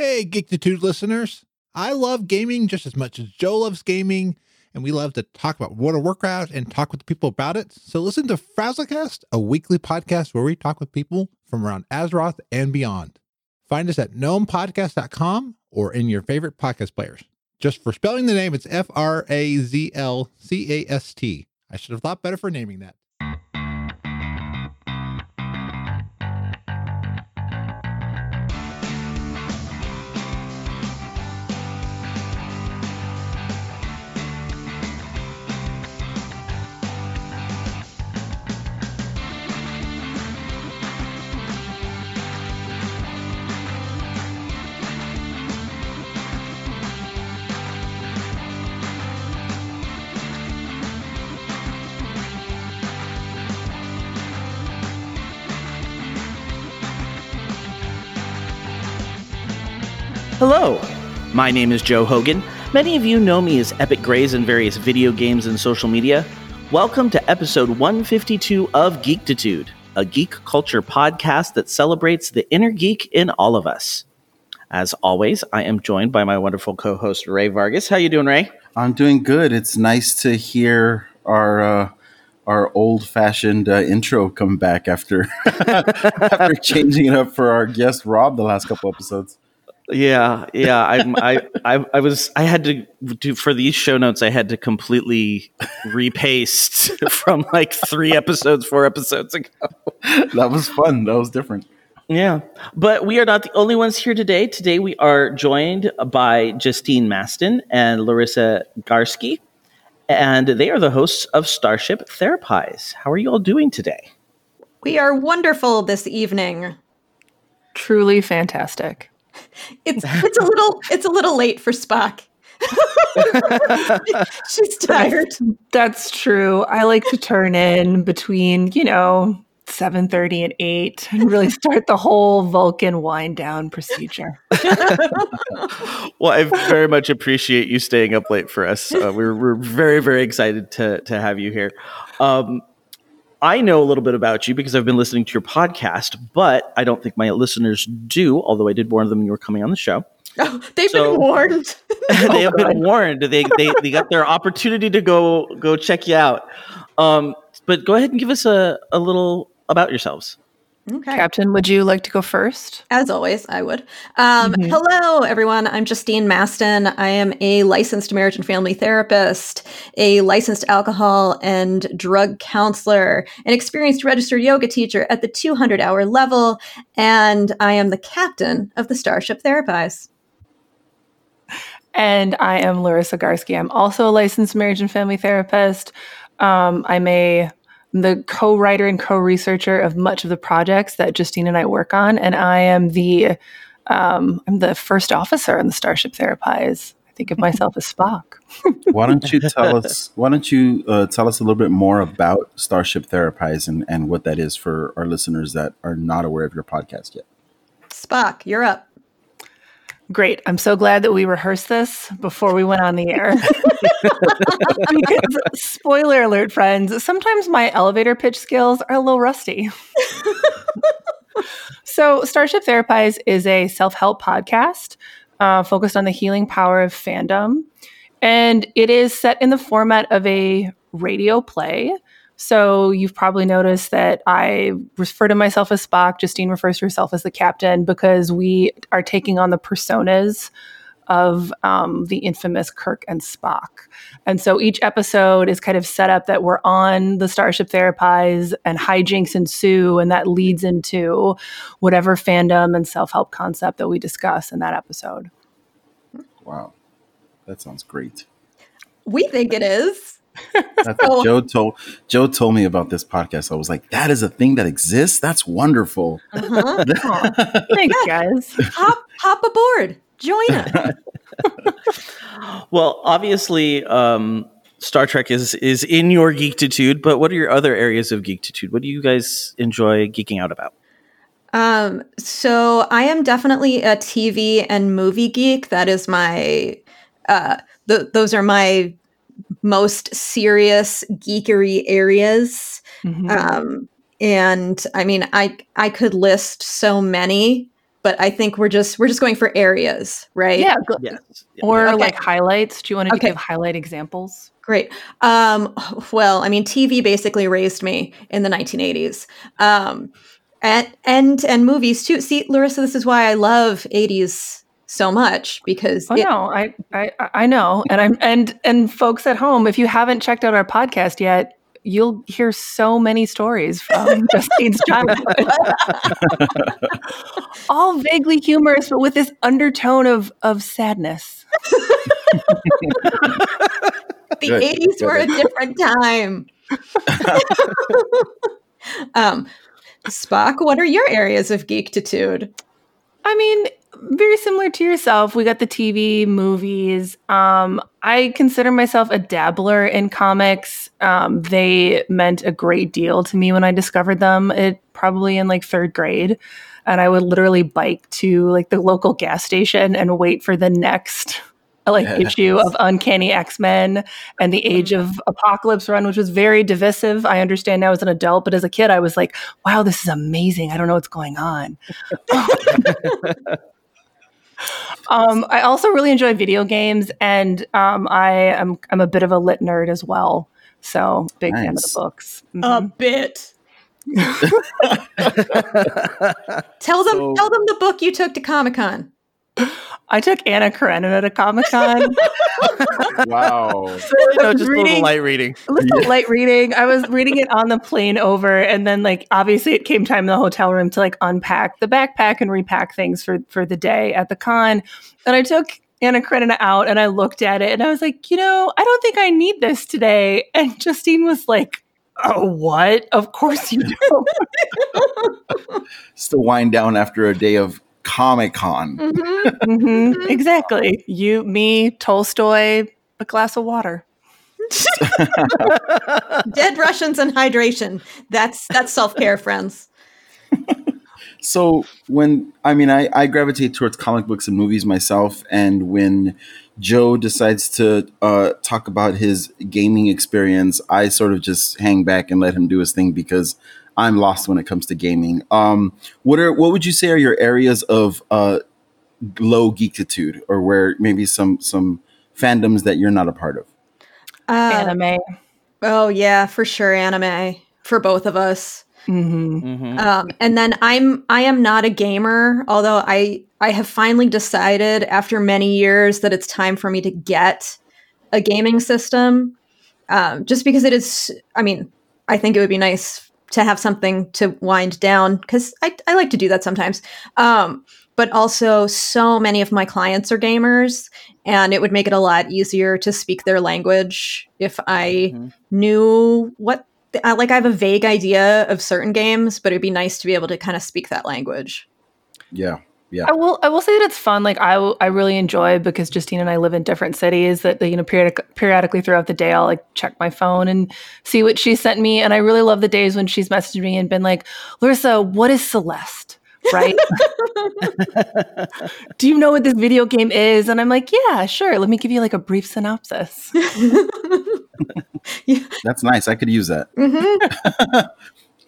Hey, Geektitude listeners. I love gaming just as much as Joe loves gaming, and we love to talk about World of Warcraft and talk with people about it. So listen to Frazzlecast, a weekly podcast where we talk with people from around Azeroth and beyond. Find us at gnomepodcast.com or in your favorite podcast players. Just for spelling the name, it's F R A Z L C A S T. I should have thought better for naming that. Hello, my name is Joe Hogan. Many of you know me as Epic Grays in various video games and social media. Welcome to episode 152 of Geektitude, a geek culture podcast that celebrates the inner geek in all of us. As always, I am joined by my wonderful co-host Ray Vargas. How you doing, Ray? I'm doing good. It's nice to hear our uh, our old fashioned uh, intro come back after after changing it up for our guest Rob the last couple episodes. Yeah, yeah. I'm, I, I, I was, I had to do for these show notes. I had to completely repaste from like three episodes, four episodes ago. That was fun. That was different. Yeah, but we are not the only ones here today. Today we are joined by Justine Mastin and Larisa Garski, and they are the hosts of Starship Therapise. How are you all doing today? We are wonderful this evening. Truly fantastic. It's it's a little it's a little late for Spock. She's tired. That's true. I like to turn in between, you know, 7:30 and 8 and really start the whole Vulcan wind down procedure. well, I very much appreciate you staying up late for us. Uh, we're, we're very, very excited to, to have you here. Um, I know a little bit about you because I've been listening to your podcast, but I don't think my listeners do, although I did warn them when you were coming on the show. Oh, they've so, been warned. they have been warned. They, they, they got their opportunity to go go check you out. Um, but go ahead and give us a, a little about yourselves. Okay. Captain, would you like to go first? As always, I would. Um, mm-hmm. Hello, everyone. I'm Justine Mastin. I am a licensed marriage and family therapist, a licensed alcohol and drug counselor, an experienced registered yoga teacher at the 200 hour level, and I am the captain of the Starship Therapise. And I am Larisa Garski. I'm also a licensed marriage and family therapist. Um, I'm a the co-writer and co-researcher of much of the projects that Justine and I work on, and I am the um, I'm the first officer in the Starship Therapise. I think of myself as Spock. why don't you tell us? Why don't you uh, tell us a little bit more about Starship Therapise and and what that is for our listeners that are not aware of your podcast yet? Spock, you're up. Great. I'm so glad that we rehearsed this before we went on the air. because, spoiler alert, friends, sometimes my elevator pitch skills are a little rusty. so, Starship Therapise is a self help podcast uh, focused on the healing power of fandom. And it is set in the format of a radio play. So you've probably noticed that I refer to myself as Spock. Justine refers to herself as the captain because we are taking on the personas of um, the infamous Kirk and Spock. And so each episode is kind of set up that we're on the Starship Therapise and hijinks ensue, and that leads into whatever fandom and self help concept that we discuss in that episode. Wow. That sounds great. We think it is. That's what Joe told Joe told me about this podcast. I was like, "That is a thing that exists. That's wonderful." Uh-huh. Thanks, guys. Hop hop aboard. Join us. well, obviously, um, Star Trek is is in your geektitude. but what are your other areas of geektitude? What do you guys enjoy geeking out about? Um, so I am definitely a TV and movie geek. That is my uh, th- those are my most serious geekery areas. Mm-hmm. Um, and I mean, I I could list so many but I think we're just we're just going for areas, right? Yeah. go- Yes. Or Okay. like highlights. Do you want to Okay. give highlight examples? Great. Um, well, I mean, TV basically raised me in the 1980s, um, and and and movies too. See, Larisa, this is why I love 80s so much because Oh it- no, I, I I know, and I'm and and folks at home, if you haven't checked out our podcast yet, you'll hear so many stories from Justine's childhood, all vaguely humorous, but with this undertone of of sadness. the Good, 80s were a different time. um, Spock, what are your areas of geektitude? I mean, very similar to yourself. We got the TV, movies. Um, I consider myself a dabbler in comics. Um, they meant a great deal to me when I discovered them. It probably in like third grade, and I would literally bike to like the local gas station and wait for the next like Yeah. issue of Uncanny X Men and the Age of Apocalypse run, which was very divisive. I understand now as an adult, but as a kid, I was like, "Wow, this is amazing! I don't know what's going on." Um, I also really enjoy video games, and um, I am I'm a bit of a lit nerd as well. So big fan of the books. A Mhm. bit. Tell them, So- tell them the book you took to Comic Con. I took Anna Karenina to Comic Con. Wow. no, just a little light reading. It was a light reading. I was reading it on the plane over, and then like obviously it came time in the hotel room to like unpack the backpack and repack things for for the day at the con. And I took Anna Karenina out and I looked at it and I was like, you know, I don't think I need this today. And Justine was like, Oh, what? Of course you do. Just to wind down after a day of Comic Con. Mhm. hmm Exactly. You, me, Tolstoy, a glass of water. Dead Russians and hydration. That's that's self care, friends. So when I mean I, I gravitate towards comic books and movies myself, and when Joe decides to uh, talk about his gaming experience, I sort of just hang back and let him do his thing because I'm lost when it comes to gaming. Um, what are what would you say are your areas of uh, low geektitude, or where maybe some some fandoms that you're not a part of? Uh, Anime. oh yeah, for sure, anime for both of us. hmm Mhm. Um, and then I'm I am not a gamer, although I I have finally decided after many years that it's time for me to get a gaming system. Um, just because it is, I mean, I think it would be nice to have something to wind down because I, I like to do that sometimes. Um, but also, so many of my clients are gamers, and it would make it a lot easier to speak their language if I Mhm. knew what I like I have a vague idea of certain games, but it'd be nice to be able to kind of speak that language. Yeah, yeah. I will. I will say that it's fun. Like I, I really enjoy because Justine and I live in different cities. That you know, periodic, periodically throughout the day, I'll like check my phone and see what she sent me. And I really love the days when she's messaged me and been like, "Larisa, what is Celeste?" Right? Do you know what this video game is? And I'm like, "Yeah, sure. Let me give you like a brief synopsis." That's nice. I could use that. Mhm.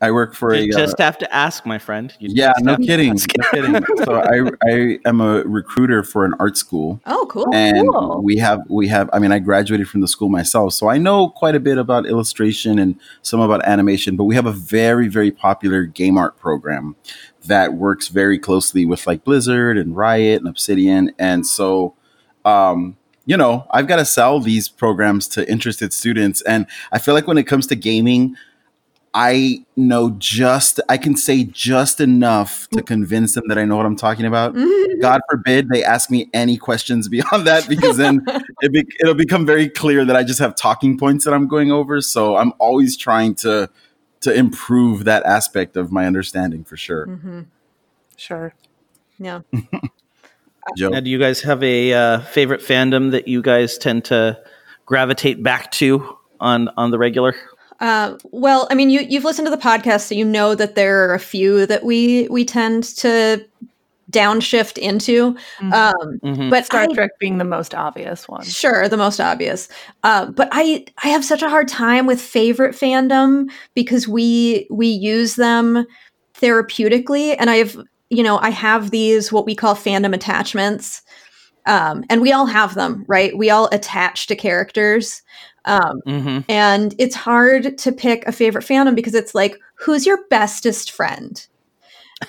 I work for You a uh, just have to ask, my friend. You Yeah, no kidding. No kidding. So I I am a recruiter for an art school. Oh, cool. And cool. we have we have I mean I graduated from the school myself, so I know quite a bit about illustration and some about animation, but we have a very very popular game art program that works very closely with like Blizzard and Riot and Obsidian and so um you know, I've got to sell these programs to interested students and I feel like when it comes to gaming I know just I can say just enough to convince them that I know what I'm talking about. God forbid they ask me any questions beyond that because then it be, it'll become very clear that I just have talking points that I'm going over. So I'm always trying to to improve that aspect of my understanding for sure. Mhm. Sure. Yeah. Joe, Now, do you guys have a uh, favorite fandom that you guys tend to gravitate back to on on the regular? Uh, well, I mean, you you've listened to the podcast, so you know that there are a few that we we tend to downshift into. Mhm. Um, Mhm. but Star I- Trek being the most obvious one. Sure, the most obvious. Uh, but I I have such a hard time with favorite fandom because we we use them therapeutically, and I have you know, I have these what we call fandom attachments. Um, and we all have them, right? We all attach to characters. Um, Mm-hmm. and it's hard to pick a favorite fandom because it's like, who's your bestest friend?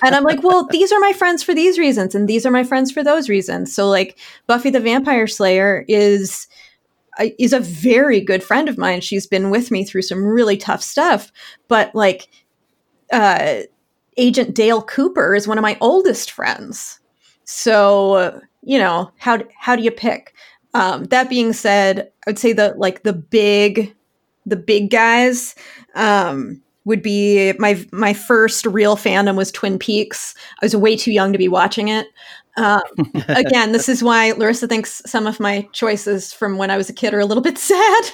And I'm like, well, these are my friends for these reasons, and these are my friends for those reasons. So, like, Buffy the Vampire Slayer is is a very good friend of mine. She's been with me through some really tough stuff, but like, uh, Agent Dale Cooper is one of my oldest friends. So, you know, how how do you pick? Um, that being said, I would say the like the big the big guys um, would be my my first real fandom was Twin Peaks. I was way too young to be watching it. Um, again, this is why Larisa thinks some of my choices from when I was a kid are a little bit sad.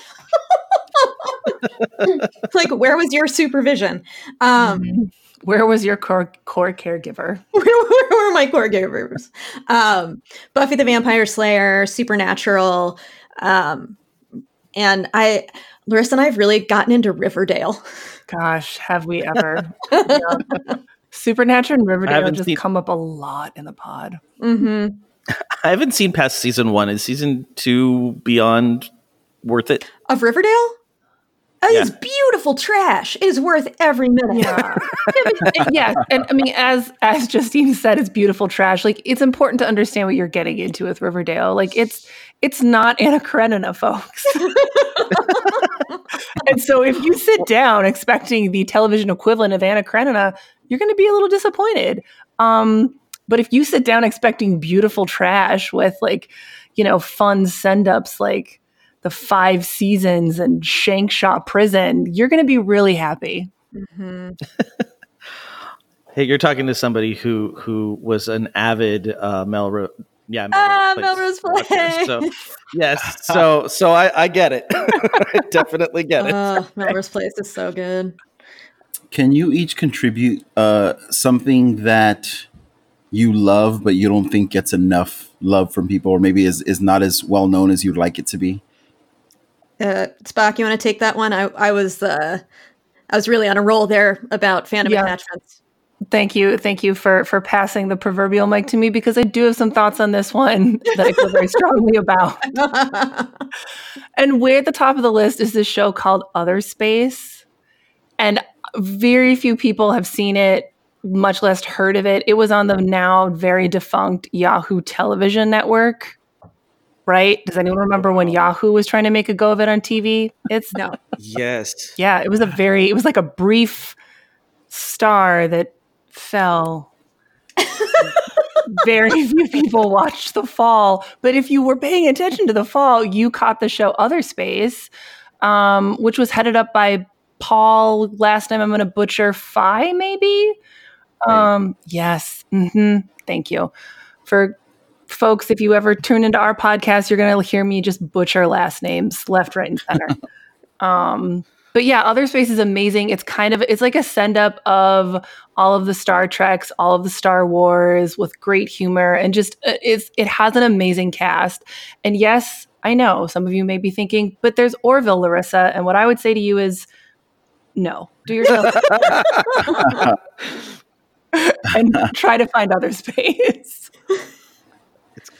like, where was your supervision? Um, Where was your core core caregiver? where, where were my core givers? Um, Buffy the Vampire Slayer, Supernatural, um, and I, Larisa and I have really gotten into Riverdale. Gosh, have we ever? Yeah. Supernatural and Riverdale haven't just seen- come up a lot in the pod. Mm-hmm. I haven't seen past season one. Is season two beyond worth it? Of Riverdale. It is Yeah. beautiful trash. It is worth every minute. Yeah. yeah, and I mean, as as Justine said, it's beautiful trash. Like, it's important to understand what you're getting into with Riverdale. Like, it's it's not Anna Karenina, folks. and so, if you sit down expecting the television equivalent of Anna Karenina, you're going to be a little disappointed. Um, but if you sit down expecting beautiful trash with like, you know, fun send ups like the five seasons and Shankshaw Prison, you're going to be really happy. Mhm. Hey, you're talking to somebody who who was an avid uh, Melrose. Yeah, Ah, Place Melrose watcher. Place. So yes, so so I, I get it. I definitely get it. Oh, Melrose Place is so good. Can you each contribute uh, something that you love but you don't think gets enough love from people, or maybe is, is not as well known as you'd like it to be? Uh, Spock, you want to take that one? I, I was uh, I was really on a roll there about fandom Yeah. attachments. Thank you, thank you for for passing the proverbial mic to me because I do have some thoughts on this one that I feel very strongly about. And way at the top of the list is this show called Other Space, and very few people have seen it, much less heard of it. It was on the now very defunct Yahoo Television Network. Right? Does anyone remember when Yahoo was trying to make a go of it on TV? It's no, Yes. yeah, it was a very it was like a brief star that fell. very few people watched The Fall, but if you were paying attention to The Fall, you caught the show Other Space, um, which was headed up by Paul. Last name I'm going to butcher. Phi maybe. Um, yes. hmm Thank you for folks. If you ever tune into our podcast, you're going to hear me just butcher last names left, right, and center. um, but yeah, Other Space is amazing. It's kind of it's like a send up of all of the Star Treks, all of the Star Wars with great humor and just uh, it's it has an amazing cast. And yes, I know some of you may be thinking, but there's Orville, Larisa, and what I would say to you is no. Do yourself and try to find other space.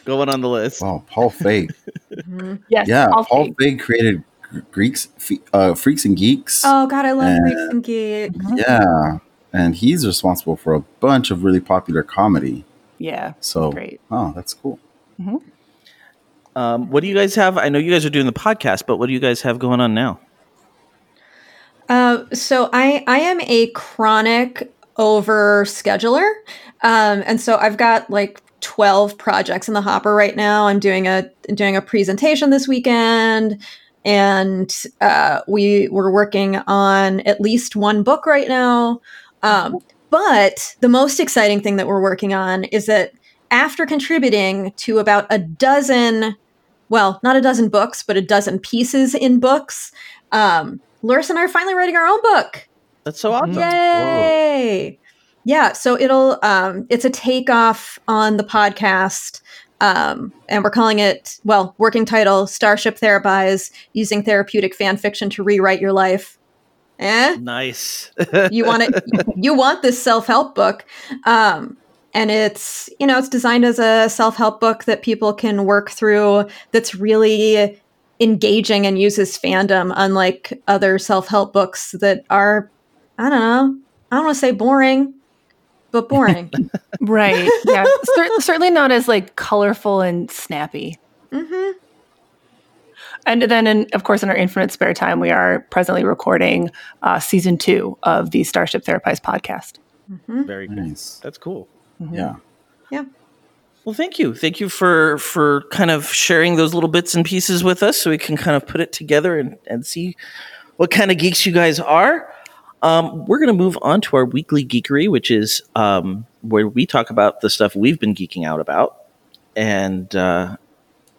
It's going on the list. Wow, Paul Feig. Mhm. Yes, yeah, I'll Paul take- Feig created Greeks, uh, Freaks and Geeks. Oh God, I love Uh, Freaks and Geeks. Yeah, and he's responsible for a bunch of really popular comedy. Yeah, So, great. oh, that's cool. Um, what do you guys have? I know you guys are doing the podcast, but what do you guys have going on now? Uh, so I I am a chronic over scheduler, um, and so I've got like twelve projects in the hopper right now. I'm doing a doing a presentation this weekend, and uh, we we're working on at least one book right now. Um, but the most exciting thing that we're working on is that after contributing to about a dozen, well, not a dozen books, but a dozen pieces in books, um, Larisa and I are finally writing our own book. That's so awesome. Yay! Yeah, so it'll um it's a takeoff on the podcast. Um, and we're calling it, well, working title, Starship Therapise, using therapeutic fan fiction to rewrite your life. Eh? Nice. You want it you want this self-help book. Um, and it's you know it's designed as a self-help book that people can work through that's really engaging and uses fandom unlike other self-help books that are i don't know i don't want to say boring but boring right yeah Cer- certainly not as like colorful and snappy mm-hmm. and then in, of course in our infinite spare time we are presently recording uh, season two of the starship Therapise podcast mm-hmm. very good nice that's cool mm-hmm. yeah yeah well, thank you. Thank you for for kind of sharing those little bits and pieces with us so we can kind of put it together and, and see what kind of geeks you guys are. Um, we're going to move on to our weekly geekery, which is um, where we talk about the stuff we've been geeking out about. And uh,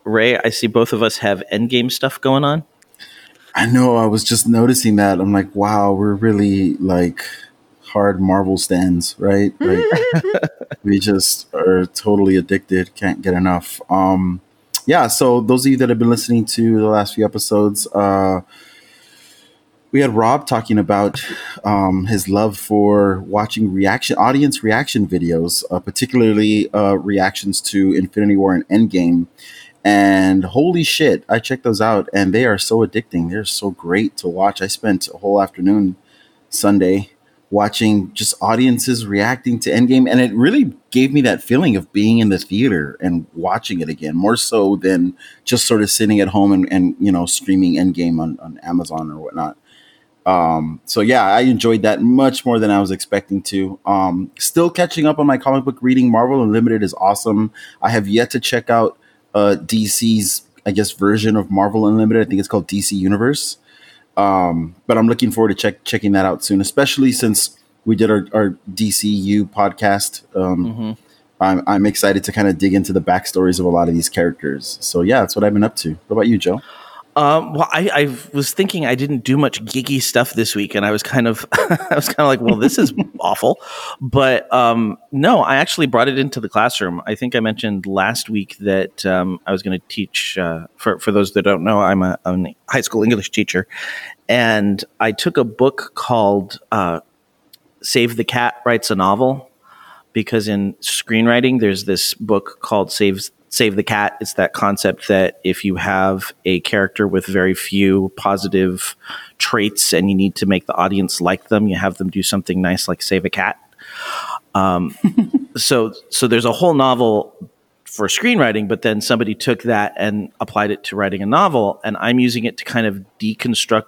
Ray, I see both of us have endgame stuff going on. I know. I was just noticing that. I'm like, wow, we're really like hard Marvel stands, right? Like we just are totally addicted, can't get enough. Um, yeah, so those of you that have been listening to the last few episodes, uh, we had Rob talking about um, his love for watching reaction audience reaction videos, uh, particularly uh, reactions to Infinity War and Endgame. And holy shit, I checked those out, and they are so addicting. They're so great to watch. I spent a whole afternoon Sunday watching just audiences reacting to Endgame, and it really gave me that feeling of being in the theater and watching it again, more so than just sort of sitting at home and, and you know streaming Endgame on, on Amazon or whatnot. Um, so yeah, I enjoyed that much more than I was expecting to. Um, still catching up on my comic book reading. Marvel Unlimited is awesome. I have yet to check out uh, DC's, I guess, version of Marvel Unlimited. I think it's called DC Universe. Um, but I'm looking forward to check checking that out soon, especially since we did our, our DCU podcast. Um, mm-hmm. I'm, I'm excited to kind of dig into the backstories of a lot of these characters. So yeah, that's what I've been up to. What about you, Joe? Um, well, I, I, was thinking I didn't do much geeky stuff this week, and I was kind of, I was kind of like, well, this is awful. But um, no, I actually brought it into the classroom. I think I mentioned last week that um, I was going to teach. Uh, for for those that don't know, I'm a, I'm a, high school English teacher, and I took a book called uh, "Save the Cat Writes a Novel." Because in screenwriting, there's this book called "Saves Save the Cat, it's that concept that if you have a character with very few positive traits and you need to make the audience like them, you have them do something nice like save a cat. Um, so, so there's a whole novel for screenwriting, but then somebody took that and applied it to writing a novel, and I'm using it to kind of deconstruct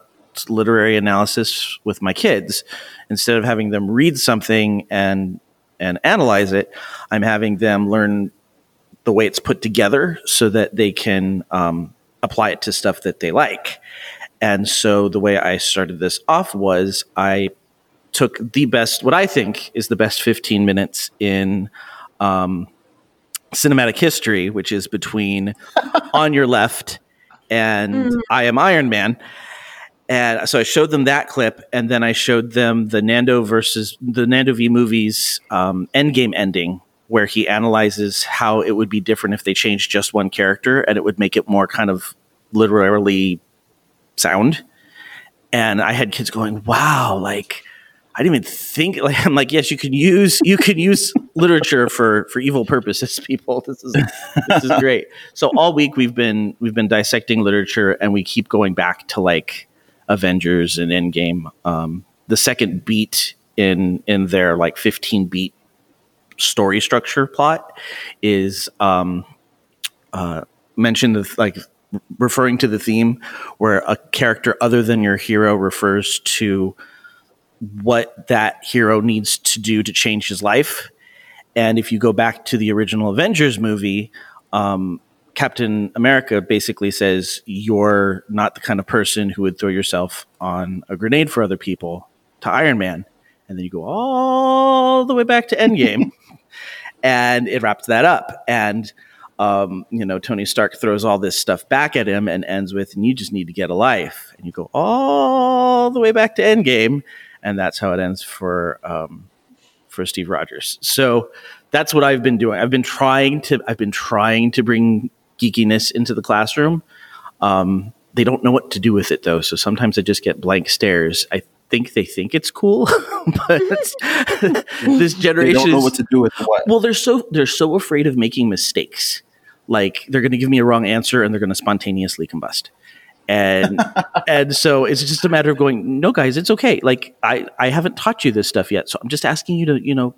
literary analysis with my kids instead of having them read something and and analyze it i'm having them learn the way it's put together so that they can um, apply it to stuff that they like. And so the way I started this off was I took the best, what I think is the best 15 minutes in um, cinematic history, which is between On Your Left and mm. I Am Iron Man. And so I showed them that clip, and then I showed them the Nando versus the Nando V movies um, Endgame ending, where he analyzes how it would be different if they changed just one character and it would make it more kind of literally sound. And I had kids going, "Wow, like I didn't even think like I'm like, yes, you can use you can use literature for for evil purposes, people. This is this is great. So all week we've been we've been dissecting literature and we keep going back to like Avengers and Endgame. Um, the second beat in in their like 15 beat story structure plot is um, uh, mentioned like referring to the theme where a character other than your hero refers to what that hero needs to do to change his life. And if you go back to the original Avengers movie, um, Captain America basically says, You're not the kind of person who would throw yourself on a grenade for other people to Iron Man. And then you go all the way back to Endgame. and it wraps that up. And um, you know, Tony Stark throws all this stuff back at him and ends with, "And you just need to get a life." And you go all the way back to Endgame, and that's how it ends for um, for Steve Rogers. So that's what I've been doing. I've been trying to I've been trying to bring geekiness into the classroom. Um, they don't know what to do with it though, so sometimes I just get blank stares. I think they think it's cool but this generation They don't know is- what to do with what. well, they're so they're so afraid of making mistakes. Like they're going to give me a wrong answer and they're going to spontaneously combust. And and so it's just a matter of going, no, guys, it's okay. Like I I haven't taught you this stuff yet, so I'm just asking you to you know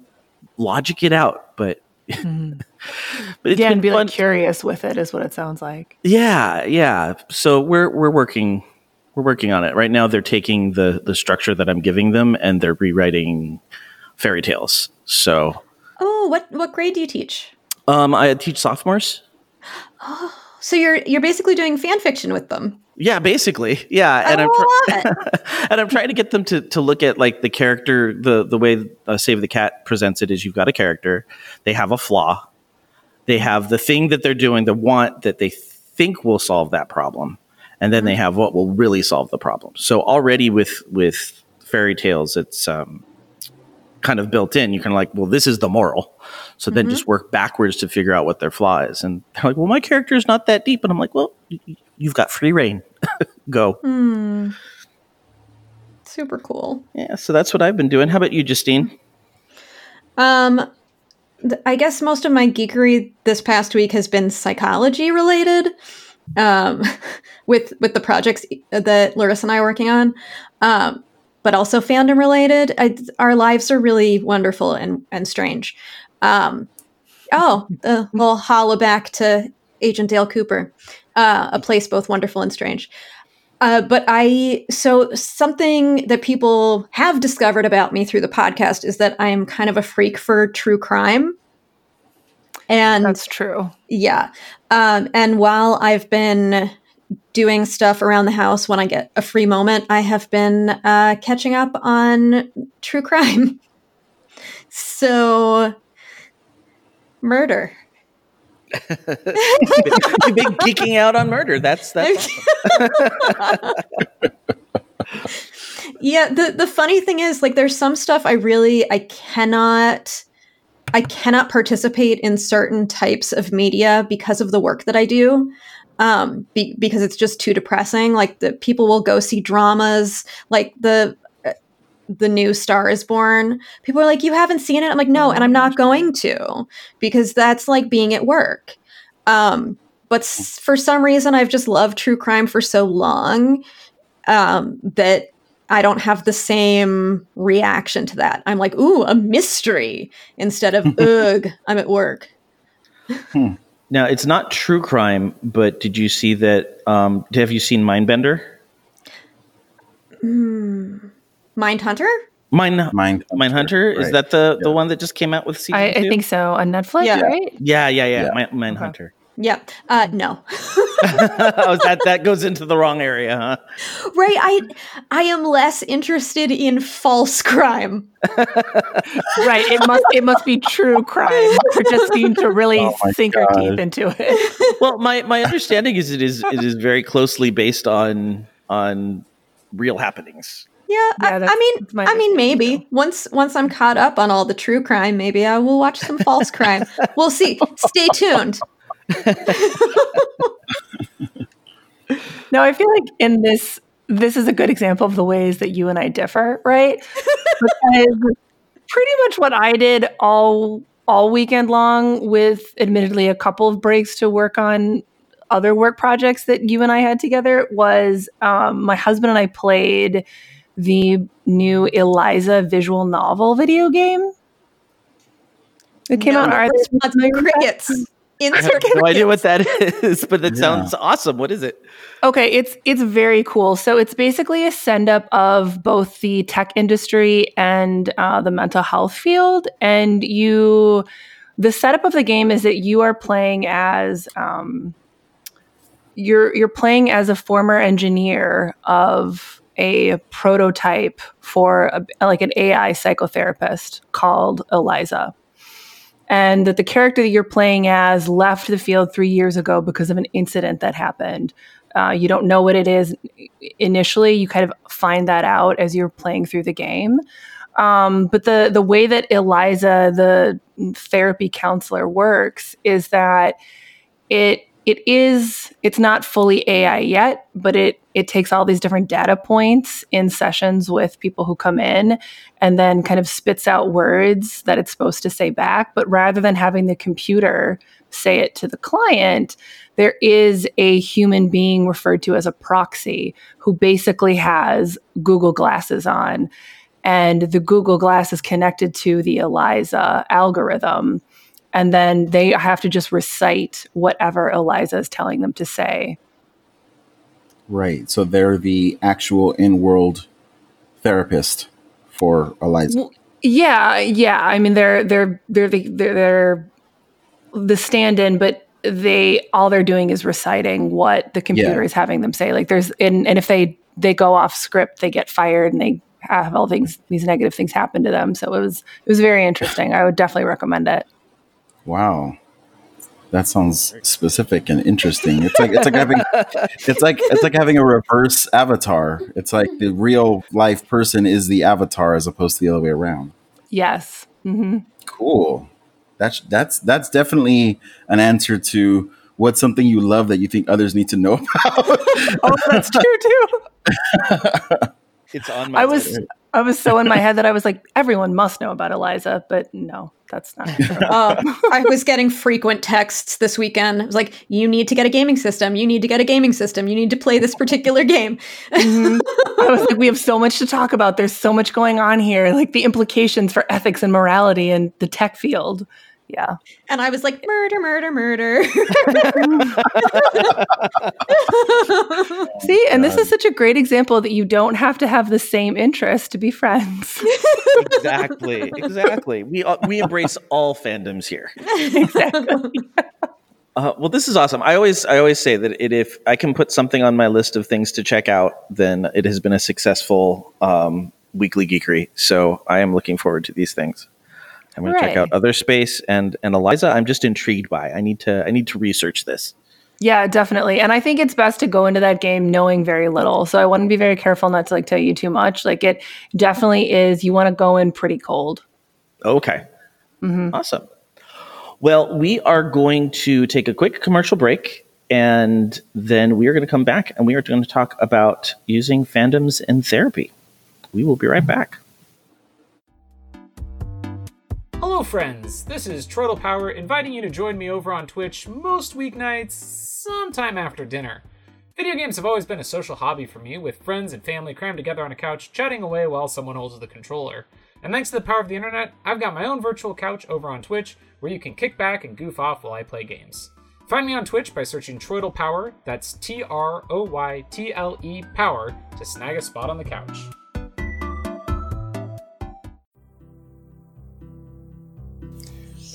logic it out. But but it's Mm-hmm. yeah, been and be fun. like curious with it is what it sounds like. Yeah, yeah. So we're we're working we're working on it right now. They're taking the the structure that I'm giving them and they're rewriting fairy tales. So Oh, what what grade do you teach? um, I teach sophomores. Oh, so you're you're basically doing fan fiction with them. Yeah, basically. Yeah, and I'm and I'm trying to get them to to look at like the character the the way uh, Save the Cat presents it is you've got a character, they have a flaw, they have the thing that they're doing, the want that they think will solve that problem, and then they have what will really solve the problem. So already with with fairy tales, it's um, kind of built in. You can like, well, this is the moral. So then just work backwards to figure out what their flaw is. And they're like, well, my character is not that deep. And I'm like, well, you've got free reign. Go. Hmm. Super cool. Yeah, so that's what I've been doing. How about you, Justine? Um, th- I guess most of my geekery this past week has been psychology related. Um, with with the projects that Larisa and I are working on, um, but also fandom related. I, our lives are really wonderful and and strange. Um, oh, a little holla back to Agent Dale Cooper, uh, a place both wonderful and strange. Uh, but I, so something that people have discovered about me through the podcast is that I am kind of a freak for true crime. And That's true. yeah. Um, and while I've been doing stuff around the house when I get a free moment, I have been uh, catching up on true crime. So, murder. You've been geeking out on murder. That's that's yeah the the funny thing is like there's some stuff i really i cannot i cannot participate in certain types of media because of the work that i do um be, because it's just too depressing. Like the people will go see dramas like the uh, the new star is born. People are like you haven't seen it? I'm like no and i'm not going to because that's like being at work. Um but s- for some reason i've just loved true crime for so long um, that I don't have the same reaction to that. I'm like, ooh, a mystery instead of ugh, I'm at work. now it's not true crime, but did you see that? Um, have you seen Mindbender? Mindhunter? Mine Mind Mindhunter is Right. that the the one that just came out with season I, I think so. On Netflix, Yeah. right? Yeah, yeah, yeah. Yeah. Mind, Mindhunter. Yeah. Uh, no. oh, that that goes into the wrong area, huh? right. I I am less interested in false crime. right. It must it must be true crime for Justine to really Oh my sink her God. teeth into it. Well, my my understanding is it is it is very closely based on on real happenings. Yeah, Yeah, I, I mean, I mean, maybe too. once once I'm caught up on all the true crime, maybe I will watch some false crime. We'll see. Stay tuned. No, I feel like in this this is a good example of the ways that you and I differ, right? because pretty much what I did all all weekend long with admittedly a couple of breaks to work on other work projects that you and I had together was um, my husband and I played the new Eliza visual novel video game. It came out. No, Are let's you not familiar with that? crickets. I have Insert no idea what that is, but it Yeah. sounds awesome. What is it? Okay, it's it's very cool. So it's basically a send up of both the tech industry and uh, the mental health field, and you. The setup of the game is that you are playing as um, you're you're playing as a former engineer of a prototype for a, like an AI psychotherapist called Eliza and that the character that you're playing as left the field three years ago because of an incident that happened. Uh, you don't know what it is initially. You kind of find that out as you're playing through the game. Um, but the the way that Eliza, the therapy counselor, works is that it it is it's not fully AI yet, but it it takes all these different data points in sessions with people who come in and then kind of spits out words that it's supposed to say back. But rather than having the computer say it to the client, there is a human being referred to as a proxy who basically has Google glasses on. And the Google Glass is connected to the Eliza algorithm and then they have to just recite whatever Eliza is telling them to say. Right. So they're the actual in-world therapist for Eliza. Well, yeah, yeah. I mean, they're they're they're the they're, they're the stand-in, but they all they're doing is reciting what the computer yeah. is having them say. Like there's and and if they they go off script, they get fired and they have all things these negative things happen to them. So it was it was very interesting. I would definitely recommend it. Wow. That sounds specific and interesting. It's like it's like having it's like it's like having a reverse avatar. It's like the real life person is the avatar as opposed to the other way around. Yes. Mm-hmm. Cool. That's that's that's definitely an answer to what's something you love that you think others need to know about. oh, that's true too. it's on my. I was I was so in my head that I was like, everyone must know about Eliza, but no, that's not. um, I was getting frequent texts this weekend. It was like, you need to get a gaming system. You need to get a gaming system. You need to play this particular game. mm-hmm. I was like, we have so much to talk about. There's so much going on here, like the implications for ethics and morality in the tech field yeah. And I was like, murder, murder, murder. See, and this is such a great example that you don't have to have the same interest to be friends. exactly, exactly. We uh, we embrace all fandoms here. exactly. Uh, well, this is awesome. I always I always say that it, if I can put something on my list of things to check out, then it has been a successful um, weekly geekery. So I am looking forward to these things. I'm going to check out Otherspace and and Eliza. I'm just intrigued by. I need to I need to research this. Yeah, definitely. And I think it's best to go into that game knowing very little. So I want to be very careful not to like tell you too much. Like it definitely is. You want to go in pretty cold. Okay. Mm-hmm. Awesome. Well, we are going to take a quick commercial break and then we are going to come back and we are going to talk about using fandoms in therapy. We will be right back. Hello, friends! This is Troytle Power inviting you to join me over on Twitch most weeknights, sometime after dinner. Video games have always been a social hobby for me, with friends and family crammed together on a couch, chatting away while someone holds the controller. And thanks to the power of the internet, I've got my own virtual couch over on Twitch where you can kick back and goof off while I play games. Find me on Twitch by searching Troytle Power, that's T R O Y T L E Power, to snag a spot on the couch.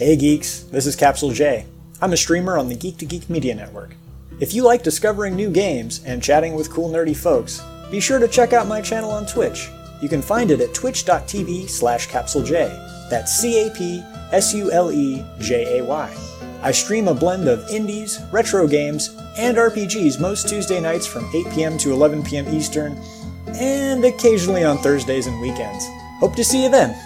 Hey geeks, this is Capsule Jay. I'm a streamer on the Geek to Geek Media Network. If you like discovering new games and chatting with cool nerdy folks, be sure to check out my channel on Twitch. You can find it at twitch.tv slash capsulejay. That's C-A-P-S-U-L-E-J-A-Y. I stream a blend of indies, retro games, and RPGs most Tuesday nights from 8 p.m. to 11 p.m. Eastern, and occasionally on Thursdays and weekends. Hope to see you then!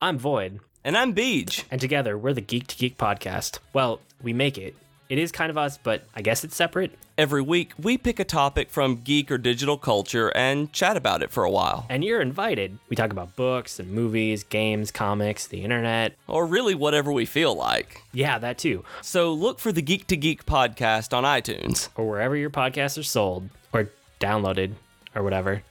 I'm Void. And I'm Beej. And together, we're the Geek to Geek podcast. Well, we make it. It is kind of us, but I guess it's separate. Every week, we pick a topic from geek or digital culture and chat about it for a while. And you're invited. We talk about books and movies, games, comics, the internet. Or really whatever we feel like. Yeah, that too. So look for the Geek to Geek podcast on iTunes. Or wherever your podcasts are sold, or downloaded, or whatever.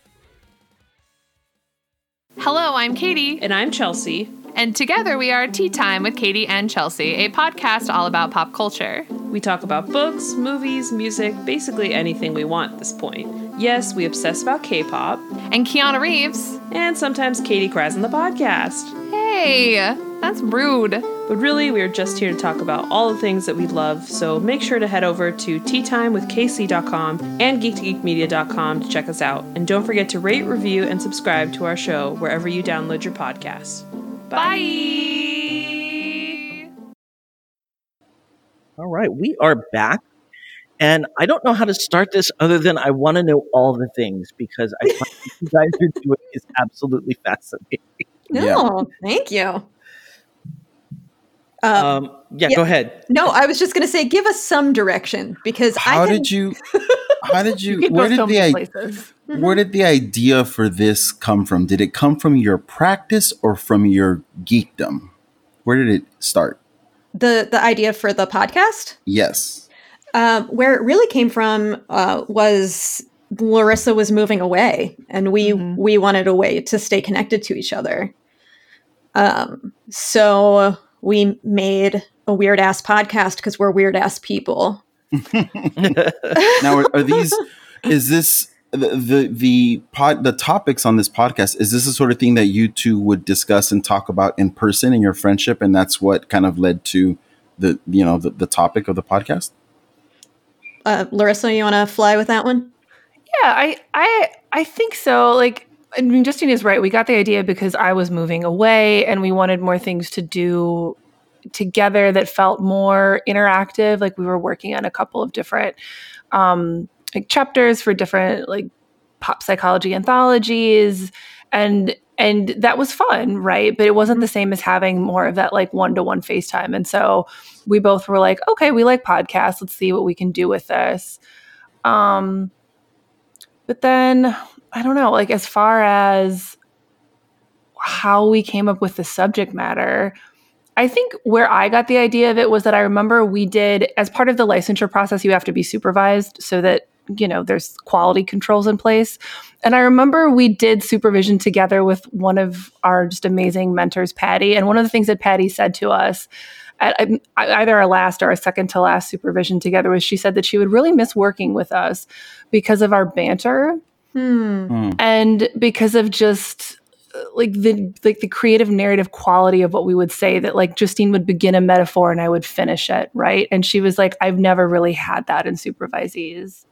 Hello, I'm Katie. And I'm Chelsea. And together we are Tea Time with Katie and Chelsea, a podcast all about pop culture. We talk about books, movies, music, basically anything we want at this point. Yes, we obsess about K pop. And Keanu Reeves. And sometimes Katie cries on the podcast. Hey! That's rude. But really, we are just here to talk about all the things that we love, so make sure to head over to teatimewithkc.com and geek2geekmedia.com to check us out. And don't forget to rate, review, and subscribe to our show wherever you download your podcasts. Bye! All right, we are back. And I don't know how to start this other than I want to know all the things because I find you guys are doing is absolutely fascinating. No, yeah. thank you. Um, yeah, go ahead. No, I was just going to say, give us some direction because How I can, did you? How did you? You where did so the many i- places. where did the idea for this come from? Did it come from your practice or from your geekdom? Where did it start? the the idea for the podcast. Yes. Um, where it really came from uh, was Larissa was moving away, and we we wanted a way to stay connected to each other. Um, so we made a weird ass podcast because we're weird ass people. Now, are, are these? Is this the, the the pod the topics on this podcast? Is this the sort of thing that you two would discuss and talk about in person in your friendship, and that's what kind of led to the you know the, the topic of the podcast? Uh, Larisa, you want to fly with that one? Yeah, I I I think so. Like I mean Justine is right. We got the idea because I was moving away and we wanted more things to do together that felt more interactive. Like we were working on a couple of different um like chapters for different like pop psychology anthologies and and that was fun, right? But it wasn't the same as having more of that like one-to-one FaceTime. And so we both were like, okay, we like podcasts. Let's see what we can do with this. Um but then I don't know, like as far as how we came up with the subject matter, I think where I got the idea of it was that I remember we did as part of the licensure process, you have to be supervised so that you know there's quality controls in place. And I remember we did supervision together with one of our just amazing mentors, Patty. And one of the things that Patty said to us at at um, either our last or our second to last supervision together was she said that she would really miss working with us because of our banter Hmm. and because of just uh, like the like the creative narrative quality of what we would say that like Justine would begin a metaphor and I would finish it right and she was like I've never really had that in supervisees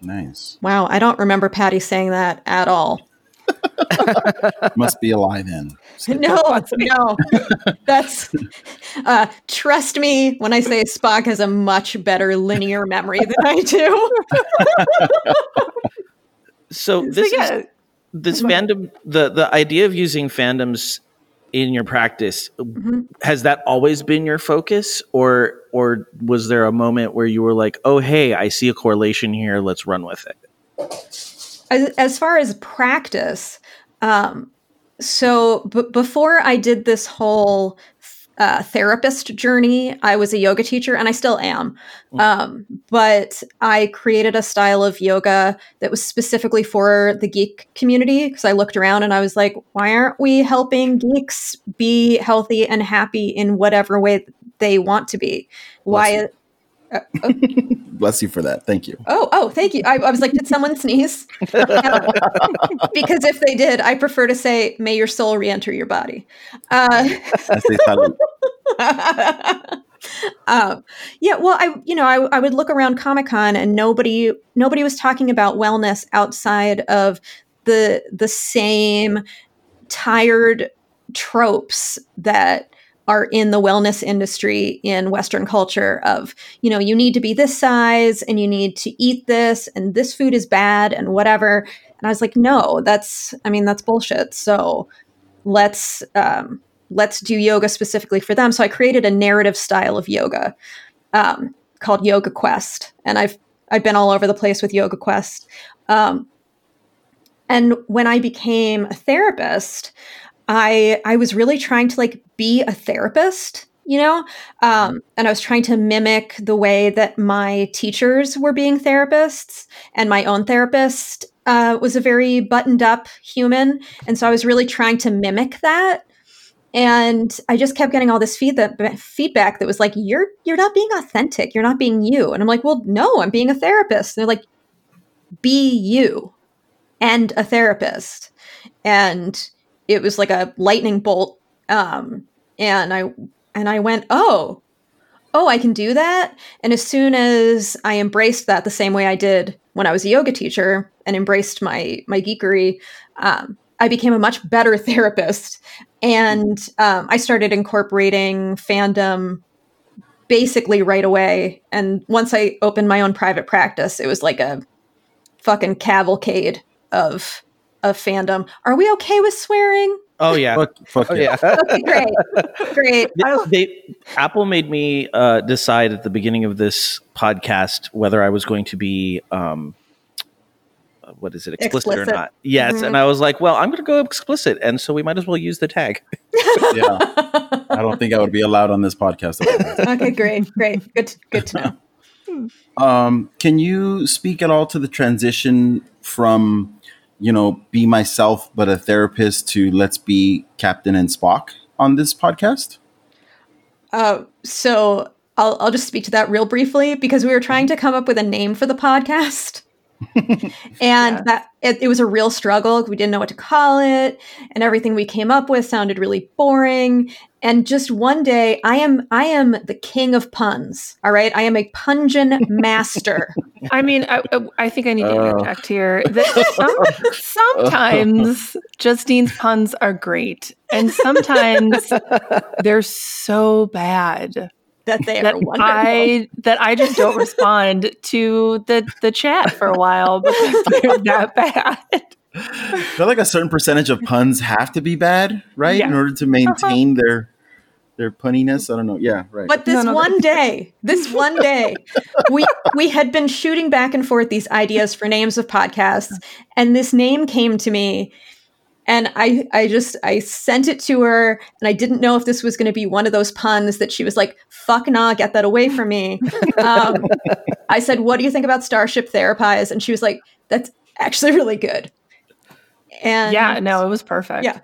Nice. Wow, I don't remember Patty saying that at all. Must be a lie then. No, no. That's uh trust me when I say Spock has a much better linear memory than I do. So this is this fandom the the idea of using fandoms in your practice Mm-hmm. has that always been your focus? Or or was there a moment where you were like oh hey i see a correlation here let's run with it as, as far as practice, um, so b- before I did this whole uh, therapist journey, I was a yoga teacher and I still am. Um, but I created a style of yoga that was specifically for the geek community because I looked around and I was like, why aren't we helping geeks be healthy and happy in whatever way they want to be? Why? Bless you for that. Thank you. Oh, oh, thank you. I, I was like, did someone sneeze? Uh, because if they did, I prefer to say, may your soul re-enter your body. Uh, I say salute. um, yeah, well, I, you know, I, I would look around Comic Con and nobody, nobody was talking about wellness outside of the the same tired tropes that are in the wellness industry in Western culture of, you know, you need to be this size and you need to eat this and this food is bad and whatever. And I was like, no, that's, I mean, that's bullshit. So let's, um, let's do yoga specifically for them. So I created a narrative style of yoga um, called Yoga Quest. And I've, I've been all over the place with Yoga Quest. Um, and when I became a therapist, I I was really trying to like be a therapist, you know, um, and I was trying to mimic the way that my teachers were being therapists, and my own therapist uh, was a very buttoned up human, and so I was really trying to mimic that. And I just kept getting all this feedback feedback that was like, "You're you're not being authentic. You're not being you." And I'm like, "Well, no, I'm being a therapist." And they're like, "Be you." and a therapist and it was like a lightning bolt um and i and i went oh oh i can do that? And as soon as i embraced that the same way i did when i was a yoga teacher and embraced my my geekery um, i became a much better therapist. And um, i started incorporating fandom basically right away. And once i opened my own private practice it was like a fucking cavalcade of of fandom. Are we okay with swearing? Oh yeah. Fuck, fuck Oh, yeah. yeah. Okay, great. Great. They, they- Apple made me uh, decide at the beginning of this podcast whether I was going to be um, uh, what is it explicit, Explicit. or not. Yes, Mhm. and I was like, well, I'm going to go explicit, and so we might as well use the tag. yeah. I don't think I would be allowed on this podcast. okay, great. Great. Good good to know. Um, can you speak at all to the transition from, you know, be myself but a therapist to let's be Captain and Spock on this podcast? Uh, so I'll I'll just speak to that real briefly because we were trying to come up with a name for the podcast. and that it, it was a real struggle. We didn't know what to call it, and everything we came up with sounded really boring. And just one day, I am I am the king of puns. All right, I am a pungent master. I mean, I, I- I think I need to Oh. interject here. That some, sometimes Justine's puns are great, and sometimes they're so bad that they that are wonderful. I that I just don't respond to the the chat for a while because they're that bad. I feel like a certain percentage of puns have to be bad, right? Yeah. In order to maintain their their punniness. I don't know. Yeah, right. But this No, no, one day, this one day, we we had been shooting back and forth these ideas for names of podcasts, and this name came to me, and I I just I sent it to her, and I didn't know if this was going to be one of those puns that she was like, "Fuck nah, get that away from me." Um, I said, "What do you think about Starship Therapise?" And she was like, "That's actually really good." And yeah, no, it was perfect. Yeah.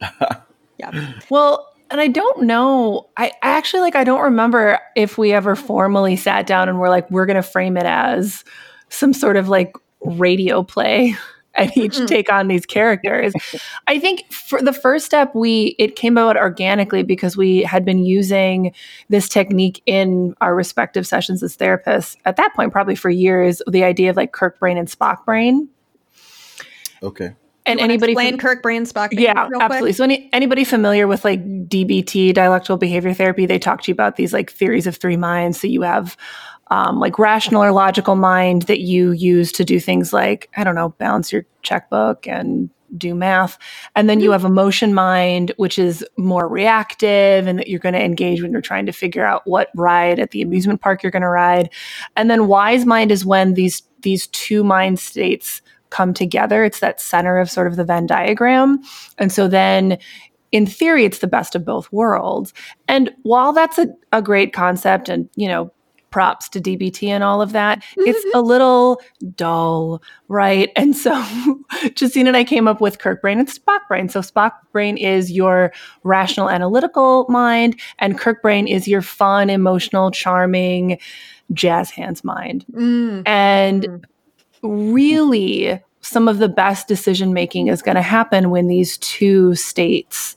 yeah. Well, and I don't know. I I actually like I don't remember if we ever formally sat down and we're like we're going to frame it as some sort of like radio play and each take on these characters. I think for the first step we it came about organically because we had been using this technique in our respective sessions as therapists at that point probably for years the idea of like Kirk brain and Spock brain. okay. And You anybody explain from- Kirk Brain Spock? Brain yeah, real quick? absolutely. So any, anybody familiar with like DBT, dialectical behavior therapy, they talk to you about these like theories of three minds. So you have um, like rational or logical mind that you use to do things like, I don't know, balance your checkbook and do math. And then you have emotion mind, which is more reactive and that you're going to engage when you're trying to figure out what ride at the amusement park you're going to ride. And then wise mind is when these these two mind states come together. It's that center of sort of the Venn diagram. And so then in theory, it's the best of both worlds. And while that's a, a great concept and, you know, props to DBT and all of that, it's a little dull, right? And so Justine and I came up with Kirk brain and Spock brain. So Spock brain is your rational analytical mind, and Kirk brain is your fun, emotional, charming, jazz hands mind. Mm. And really, some of the best decision making is going to happen when these two states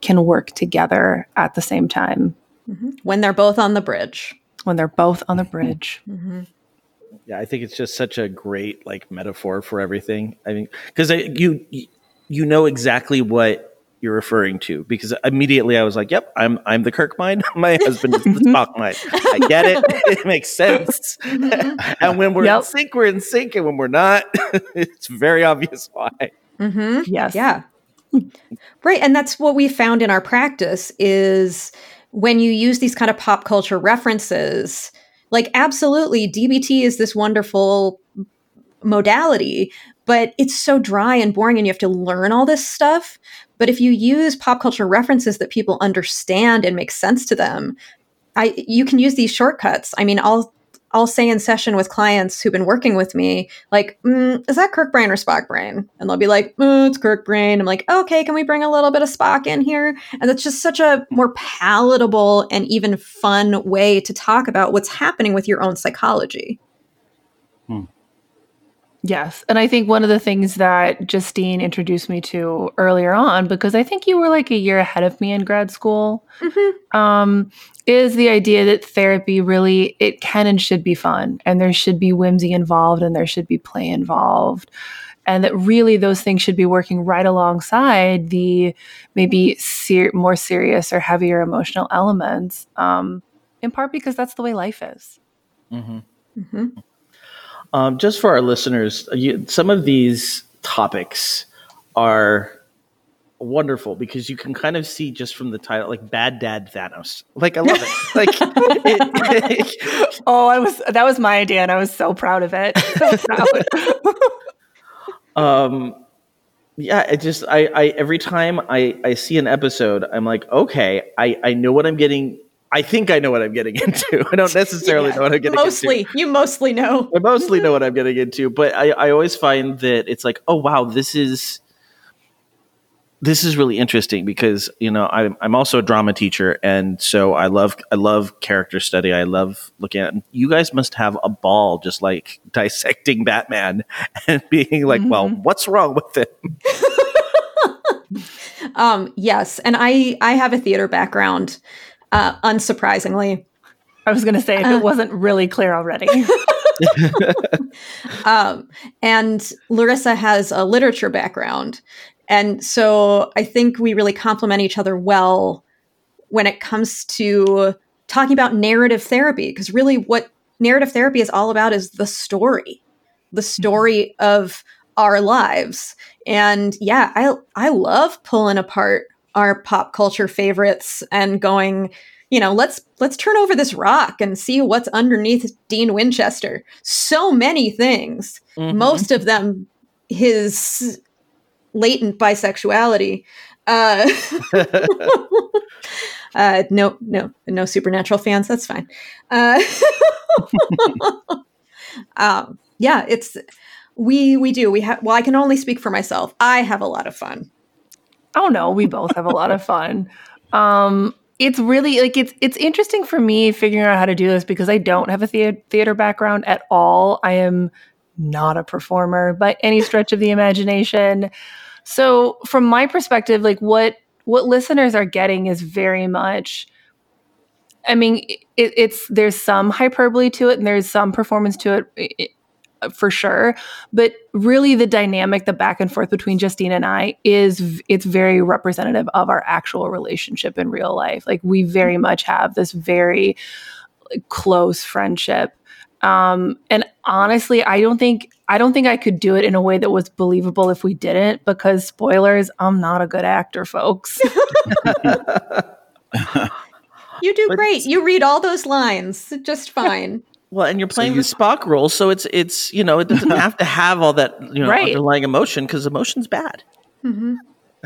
can work together at the same time. Mhm. When they're both on the bridge. When they're both on the bridge. Mm-hmm. Yeah, I think it's just such a great like metaphor for everything. I mean, because you you know exactly what you're referring to because immediately I was like, "Yep, I'm I'm the Kirk mind. My husband is the Spock mind. I get it. it makes sense. and when we're in sync, we're in sync, and when we're not, it's very obvious why." Mm-hmm. Yes. Yeah. Right. And that's what we found in our practice is when you use these kind of pop culture references, like absolutely DBT is this wonderful modality, but it's so dry and boring and you have to learn all this stuff. But if you use pop culture references that people understand and make sense to them, I you can use these shortcuts. I mean, I'll I'll say in session with clients who've been working with me, like, mm, is that Kirk Brain or Spock Brain? And they'll be like, mm, it's Kirk Brain. I'm like, okay, can we bring a little bit of Spock in here? And it's just such a more palatable and even fun way to talk about what's happening with your own psychology. Yes. And I think one of the things that Justine introduced me to earlier on, because I think you were like a year ahead of me in grad school, um, is the idea that therapy really it can and should be fun and there should be whimsy involved and there should be play involved. And that really those things should be working right alongside the maybe ser- more serious or heavier emotional elements, um, in part because that's the way life is. Mm-hmm. Mm-hmm. Um, just for our listeners, you, some of these topics are wonderful because you can kind of see just from the title, like "Bad Dad Thanos." Like I love it. Like, it, oh, I was that was my idea, and I was so proud of it. So proud. um, yeah, it just I, I every time I I see an episode, I'm like, okay, I I know what I'm getting. I think I know what I'm getting into. I don't necessarily Yeah, know what I'm getting mostly, into. Mostly, you mostly know. I mostly know what I'm getting into, but I, I always find that it's like, oh wow, this is this is really interesting because you know I'm I'm also a drama teacher, and so I love I love character study. I love looking at. You guys must have a ball just like dissecting Batman and being like, well, what's wrong with him? Um, yes, and I I have a theater background. Uh, unsurprisingly, I was going to say if it wasn't really clear already. um, and Larisa has a literature background, and so I think we really complement each other well when it comes to talking about narrative therapy. Because really, what narrative therapy is all about is the story, the story of our lives. And yeah, I I love pulling apart our pop culture favorites and going, you know, let's let's turn over this rock and see what's underneath Dean Winchester. So many things. Mhm. Most of them his latent bisexuality. Uh, uh, no, no, no supernatural fans. That's fine. Uh, um, yeah, it's we we do we have. Well, I can only speak for myself. I have a lot of fun. Oh no, we both have a lot of fun. Um, it's really like it's it's interesting for me figuring out how to do this because I don't have a thea- theater background at all. I am not a performer by any stretch of the imagination. So from my perspective, like what what listeners are getting is very much I mean, it, it's there's some hyperbole to it, and there's some performance to it, for sure. But really, the dynamic, the back and forth between Justine and I is it's very representative of our actual relationship in real life. Like we very much have this very close friendship. Um, and honestly, I don't think I don't think I could do it in a way that was believable if we didn't. Because spoilers, I'm not a good actor, folks. You do great. You read all those lines just fine. Well, and you're playing the Spock role, so it's it's you know it doesn't have to have all that you know Right. underlying emotion because emotion's bad. Mm-hmm.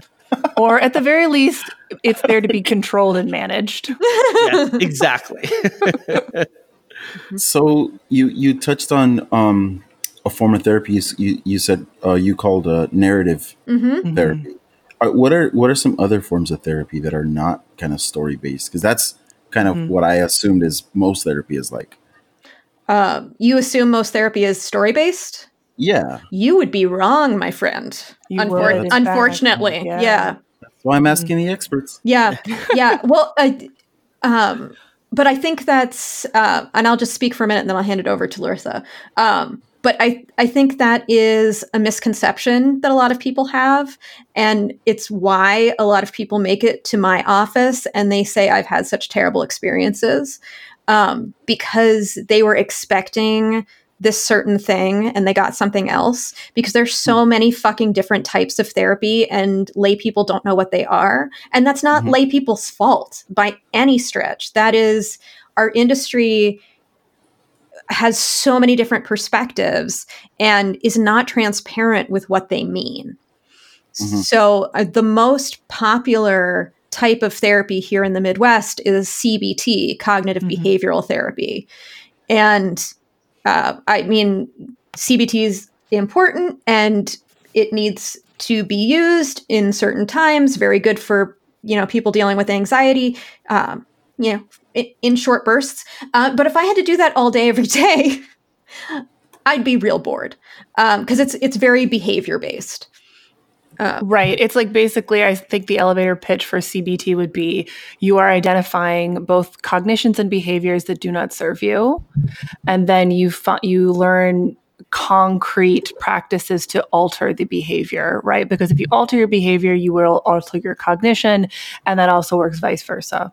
or at the very least, it's there to be controlled and managed. Yeah, exactly. So you you touched on um, a form of therapy. You you, you said uh, you called uh, narrative Mm-hmm. therapy. Uh, what are what are some other forms of therapy that are not kind of story based? Because that's kind of Mhm. what I assumed is most therapy is like. Um, you assume most therapy is story based. Yeah, You would be wrong, my friend. You Unfor- would, unfortunately, Yeah. yeah. that's why I'm asking the experts. Yeah, yeah. Well, I, um, but I think that's, uh, and I'll just speak for a minute, and then I'll hand it over to Larisa. Um, but I, I think that is a misconception that a lot of people have, and it's why a lot of people make it to my office and they say I've had such terrible experiences um, because they were expecting this certain thing and they got something else because there's so many fucking different types of therapy and lay people don't know what they are. And that's not lay people's fault by any stretch. That is our industry has so many different perspectives and is not transparent with what they mean. Mhm. so uh, the most popular type of therapy here in the midwest is cbt cognitive behavioral therapy and uh, I mean, CBT is important and it needs to be used in certain times. Very good for you know people dealing with anxiety. Um, you know, in, in short bursts. Uh, but if I had to do that all day every day, I'd be real bored because it's it's very behavior based. Right. It's like basically, I think the elevator pitch for CBT would be you are identifying both cognitions and behaviors that do not serve you, and then you fi- you learn concrete practices to alter the behavior, right? Because if you alter your behavior, you will alter your cognition, and that also works vice versa.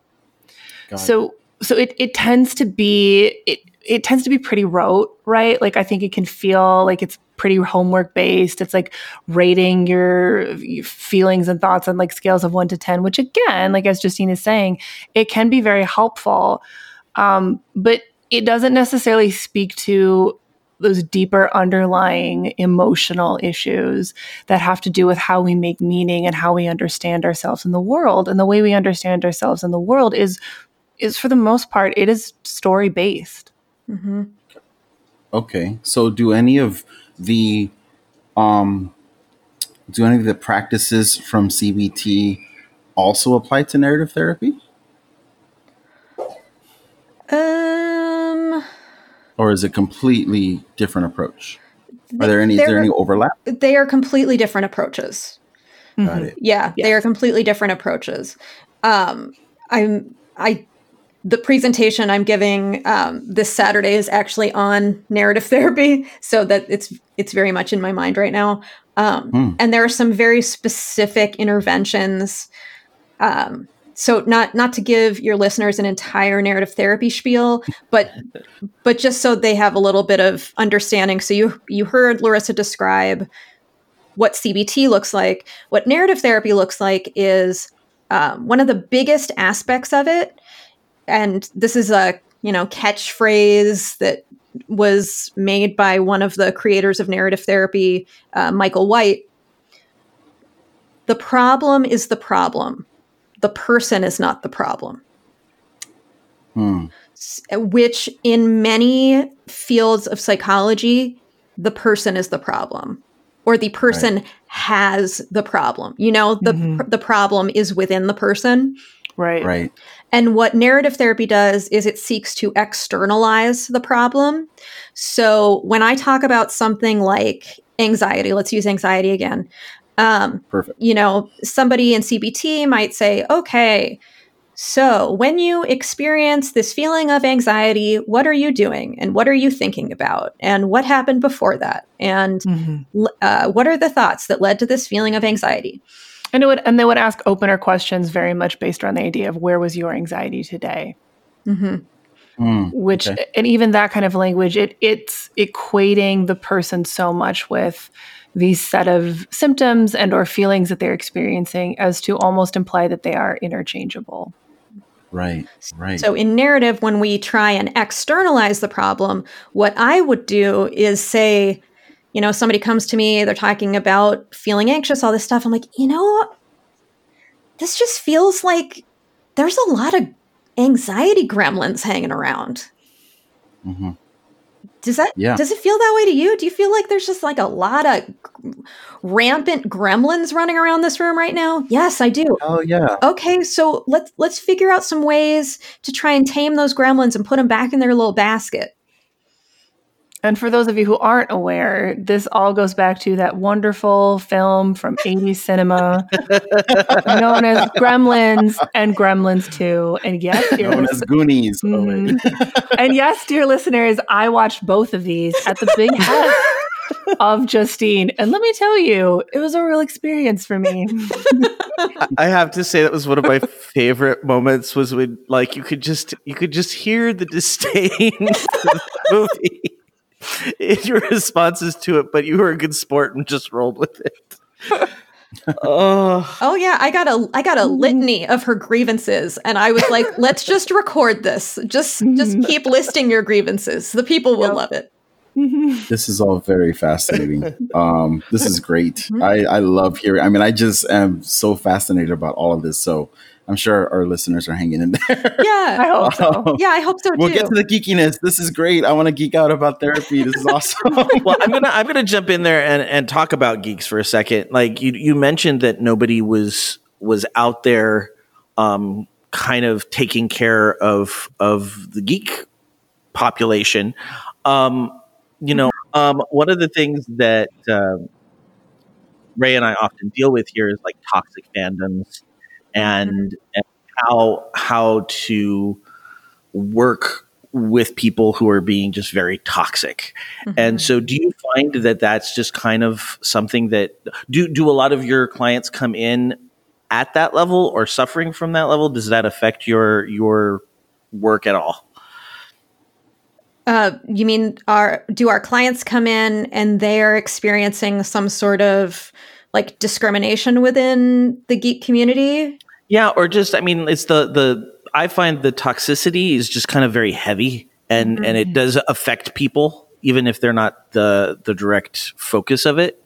So so it, it tends to be it it tends to be pretty rote, right? Like I think it can feel like it's pretty homework based. It's like rating your, your, feelings and thoughts on like scales of one to 10, which again, like as Justine is saying, it can be very helpful. Um, but it doesn't necessarily speak to those deeper underlying emotional issues that have to do with how we make meaning and how we understand ourselves in the world. And the way we understand ourselves in the world is is for the most part it is story based. Mm-hmm. Okay, so do any of the um, do any of the practices from CBT also apply to narrative therapy? Um, or is it completely different approach? Are there any is there any overlap? They are completely different approaches. Got mm-hmm. it. Yeah, they are completely different approaches. Um, I'm I the presentation I'm giving um, this Saturday is actually on narrative therapy, so that it's it's very much in my mind right now. Um, mm. And there are some very specific interventions. Um, so not not to give your listeners an entire narrative therapy spiel, but but just so they have a little bit of understanding. So you you heard Larisa describe what CBT looks like. What narrative therapy looks like is um, one of the biggest aspects of it, and this is a you know catchphrase that was made by one of the creators of narrative therapy, uh, Michael White. The problem is the problem the person is not the problem. Hmm. Which, in many fields of psychology, the person is the problem, or the person right. has the problem. You know, the mm-hmm. the problem is within the person. Right. Right. And what narrative therapy does is it seeks to externalize the problem. So when I talk about something like anxiety, let's use anxiety again. Um, Perfect. You know, somebody in CBT might say, okay, so when you experience this feeling of anxiety, what are you doing? And what are you thinking about? And what happened before that? And mm-hmm. uh, what are the thoughts that led to this feeling of anxiety? And it would, and they would ask opener questions very much based on the idea of where was your anxiety today. Mm-hmm. Mm, Which okay. and even that kind of language, it it's equating the person so much with these set of symptoms and or feelings that they're experiencing as to almost imply that they are interchangeable right right so in narrative when we try and externalize the problem what i would do is say you know somebody comes to me they're talking about feeling anxious all this stuff i'm like you know this just feels like there's a lot of anxiety gremlins hanging around mm-hmm. Does that yeah. does it feel that way to you? Do you feel like there's just like a lot of rampant gremlins running around this room right now? Yes, I do. Oh yeah. Okay, so let's let's figure out some ways to try and tame those gremlins and put them back in their little basket. And for those of you who aren't aware, this all goes back to that wonderful film from 80s cinema known as Gremlins and Gremlins 2. And yes, dear known as Goonies. Mm-hmm. and yes, dear listeners, I watched both of these at the big house of Justine. And let me tell you, it was a real experience for me. I have to say that was one of my favorite moments was when like you could just you could just hear the disdain the movie in your responses to it, but you were a good sport and just rolled with it. oh. oh yeah, I got a I got a litany of her grievances, and I was like, let's just record this. Just just keep listing your grievances. The people will yep. love it. This is all very fascinating. Um, this is great. Mm-hmm. I, I love hearing. I mean, I just am so fascinated about all of this. So I'm sure our listeners are hanging in there. Yeah, I hope so. Um, yeah, I hope so too. We'll get to the geekiness. This is great. I want to geek out about therapy. This is awesome. well, I'm gonna I'm gonna jump in there and, and talk about geeks for a second. Like you you mentioned that nobody was was out there um, kind of taking care of of the geek population. Um, you know, um, one of the things that uh, Ray and I often deal with here is like toxic fandoms and, and how how to work with people who are being just very toxic. Mm-hmm. And so do you find that that's just kind of something that do do a lot of your clients come in at that level or suffering from that level? Does that affect your your work at all? Uh, you mean our do our clients come in and they are experiencing some sort of like discrimination within the geek community? Yeah, or just I mean, it's the the I find the toxicity is just kind of very heavy, and mm-hmm. and it does affect people even if they're not the the direct focus of it.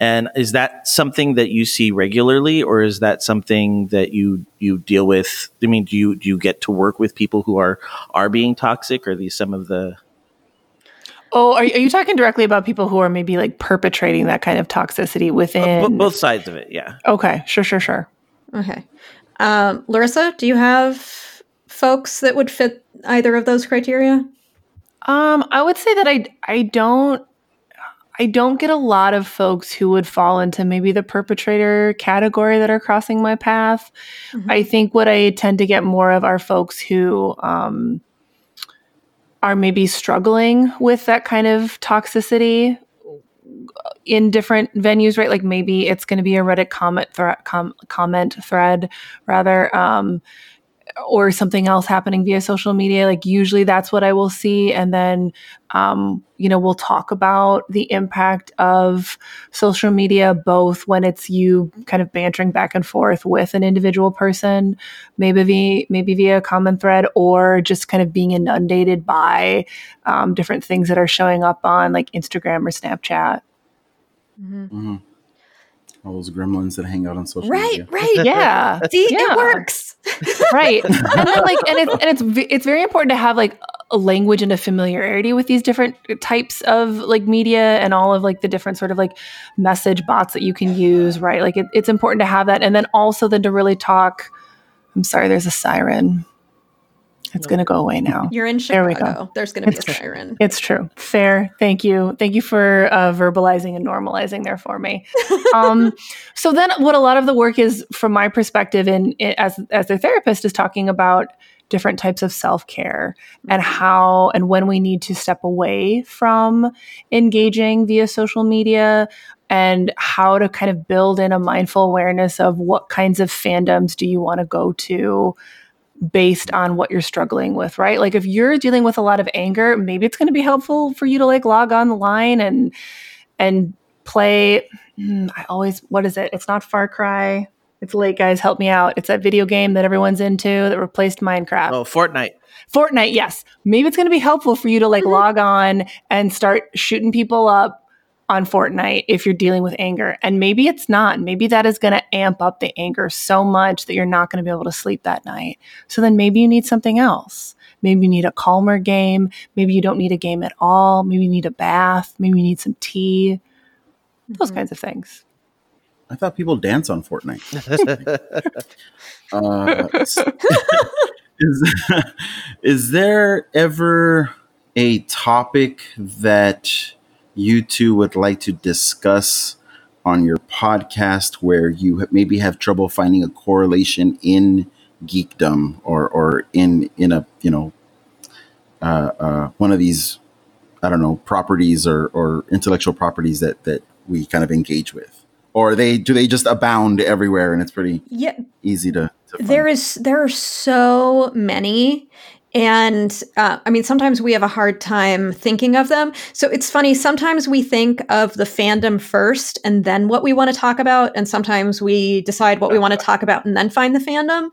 And is that something that you see regularly, or is that something that you you deal with? I mean, do you do you get to work with people who are are being toxic? Or are these some of the Oh, are, are you talking directly about people who are maybe like perpetrating that kind of toxicity within uh, both sides of it? Yeah. Okay. Sure. Sure. Sure. Okay. Um, Larisa, do you have folks that would fit either of those criteria? Um, I would say that I I don't I don't get a lot of folks who would fall into maybe the perpetrator category that are crossing my path. Mm-hmm. I think what I tend to get more of are folks who um, are maybe struggling with that kind of toxicity in different venues, right? Like maybe it's going to be a Reddit comment thread, com- comment thread, rather. Um, or something else happening via social media like usually that's what i will see and then um, you know we'll talk about the impact of social media both when it's you kind of bantering back and forth with an individual person maybe via, maybe via a common thread or just kind of being inundated by um, different things that are showing up on like instagram or snapchat mm-hmm. Mm-hmm all those gremlins that hang out on social right, media. Right, right. Yeah. See, yeah. it works. Right. And then like and it's and it's it's very important to have like a language and a familiarity with these different uh, types of like media and all of like the different sort of like message bots that you can use, right? Like it, it's important to have that and then also then to really talk I'm sorry, there's a siren. It's going to go away now. You're in Chicago. There we go. There's going to be a siren. It's true. Fair. Thank you. Thank you for uh, verbalizing and normalizing there for me. um, so then, what a lot of the work is, from my perspective, in, in as as their therapist, is talking about different types of self care and mm-hmm. how and when we need to step away from engaging via social media and how to kind of build in a mindful awareness of what kinds of fandoms do you want to go to based on what you're struggling with, right? Like if you're dealing with a lot of anger, maybe it's going to be helpful for you to like log on the line and and play hmm, I always what is it? It's not Far Cry. It's late guys, help me out. It's that video game that everyone's into that replaced Minecraft. Oh, Fortnite. Fortnite, yes. Maybe it's going to be helpful for you to like log on and start shooting people up on Fortnite if you're dealing with anger. And maybe it's not. Maybe that is going to amp up the anger so much that you're not going to be able to sleep that night. So then maybe you need something else. Maybe you need a calmer game. Maybe you don't need a game at all. Maybe you need a bath. Maybe you need some tea. Those mm-hmm. kinds of things. I thought people dance on Fortnite. uh, is, is there ever a topic that you two would like to discuss on your podcast where you maybe have trouble finding a correlation in geekdom or or in in a you know uh, uh, one of these I don't know properties or or intellectual properties that that we kind of engage with? Or they do they just abound everywhere and it's pretty yeah. easy to, to there is there are so many and uh, I mean, sometimes we have a hard time thinking of them. So it's funny. Sometimes we think of the fandom first and then what we want to talk about. And sometimes we decide what we want to talk about and then find the fandom.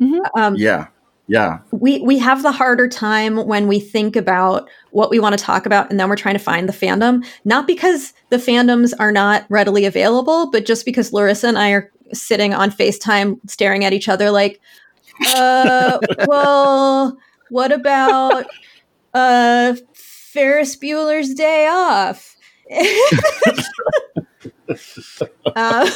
Mm-hmm. Um, yeah. Yeah. We, we have the harder time when we think about what we want to talk about and then we're trying to find the fandom. Not because the fandoms are not readily available, but just because Larisa and I are sitting on FaceTime staring at each other like, uh, well, what about uh, Ferris Bueller's Day Off? uh,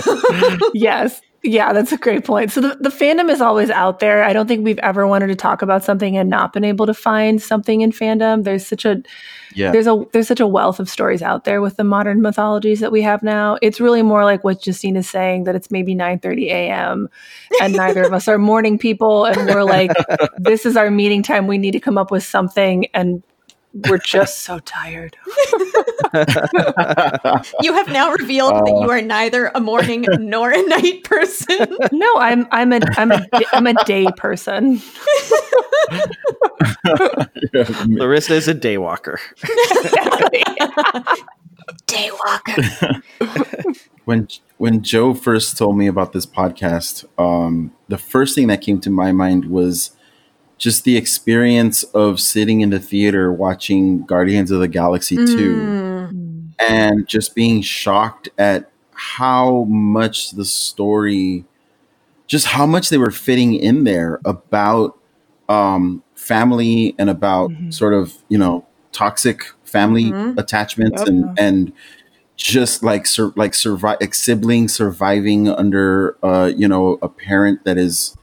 yes. Yeah, that's a great point. So the, the fandom is always out there. I don't think we've ever wanted to talk about something and not been able to find something in fandom. There's such a yeah. there's a there's such a wealth of stories out there with the modern mythologies that we have now. It's really more like what Justine is saying that it's maybe 9:30 a.m. and neither of us are morning people and we're like this is our meeting time. We need to come up with something and we're just so tired. you have now revealed that you Uh. are neither a morning nor a night person. No, I'm I'm a I'm a I'm a day person. Larisa is a daywalker. Daywalker. when when Joe first told me about this podcast, um, the first thing that came to my mind was just the experience of sitting in the theater watching Guardians of the Galaxy Mm. and just being shocked at how much the story, just how much they were fitting in there about um, family and about sort of you know toxic family Mhm. attachments Yep. and and just like sur- like survive like siblings surviving under uh you know a parent that is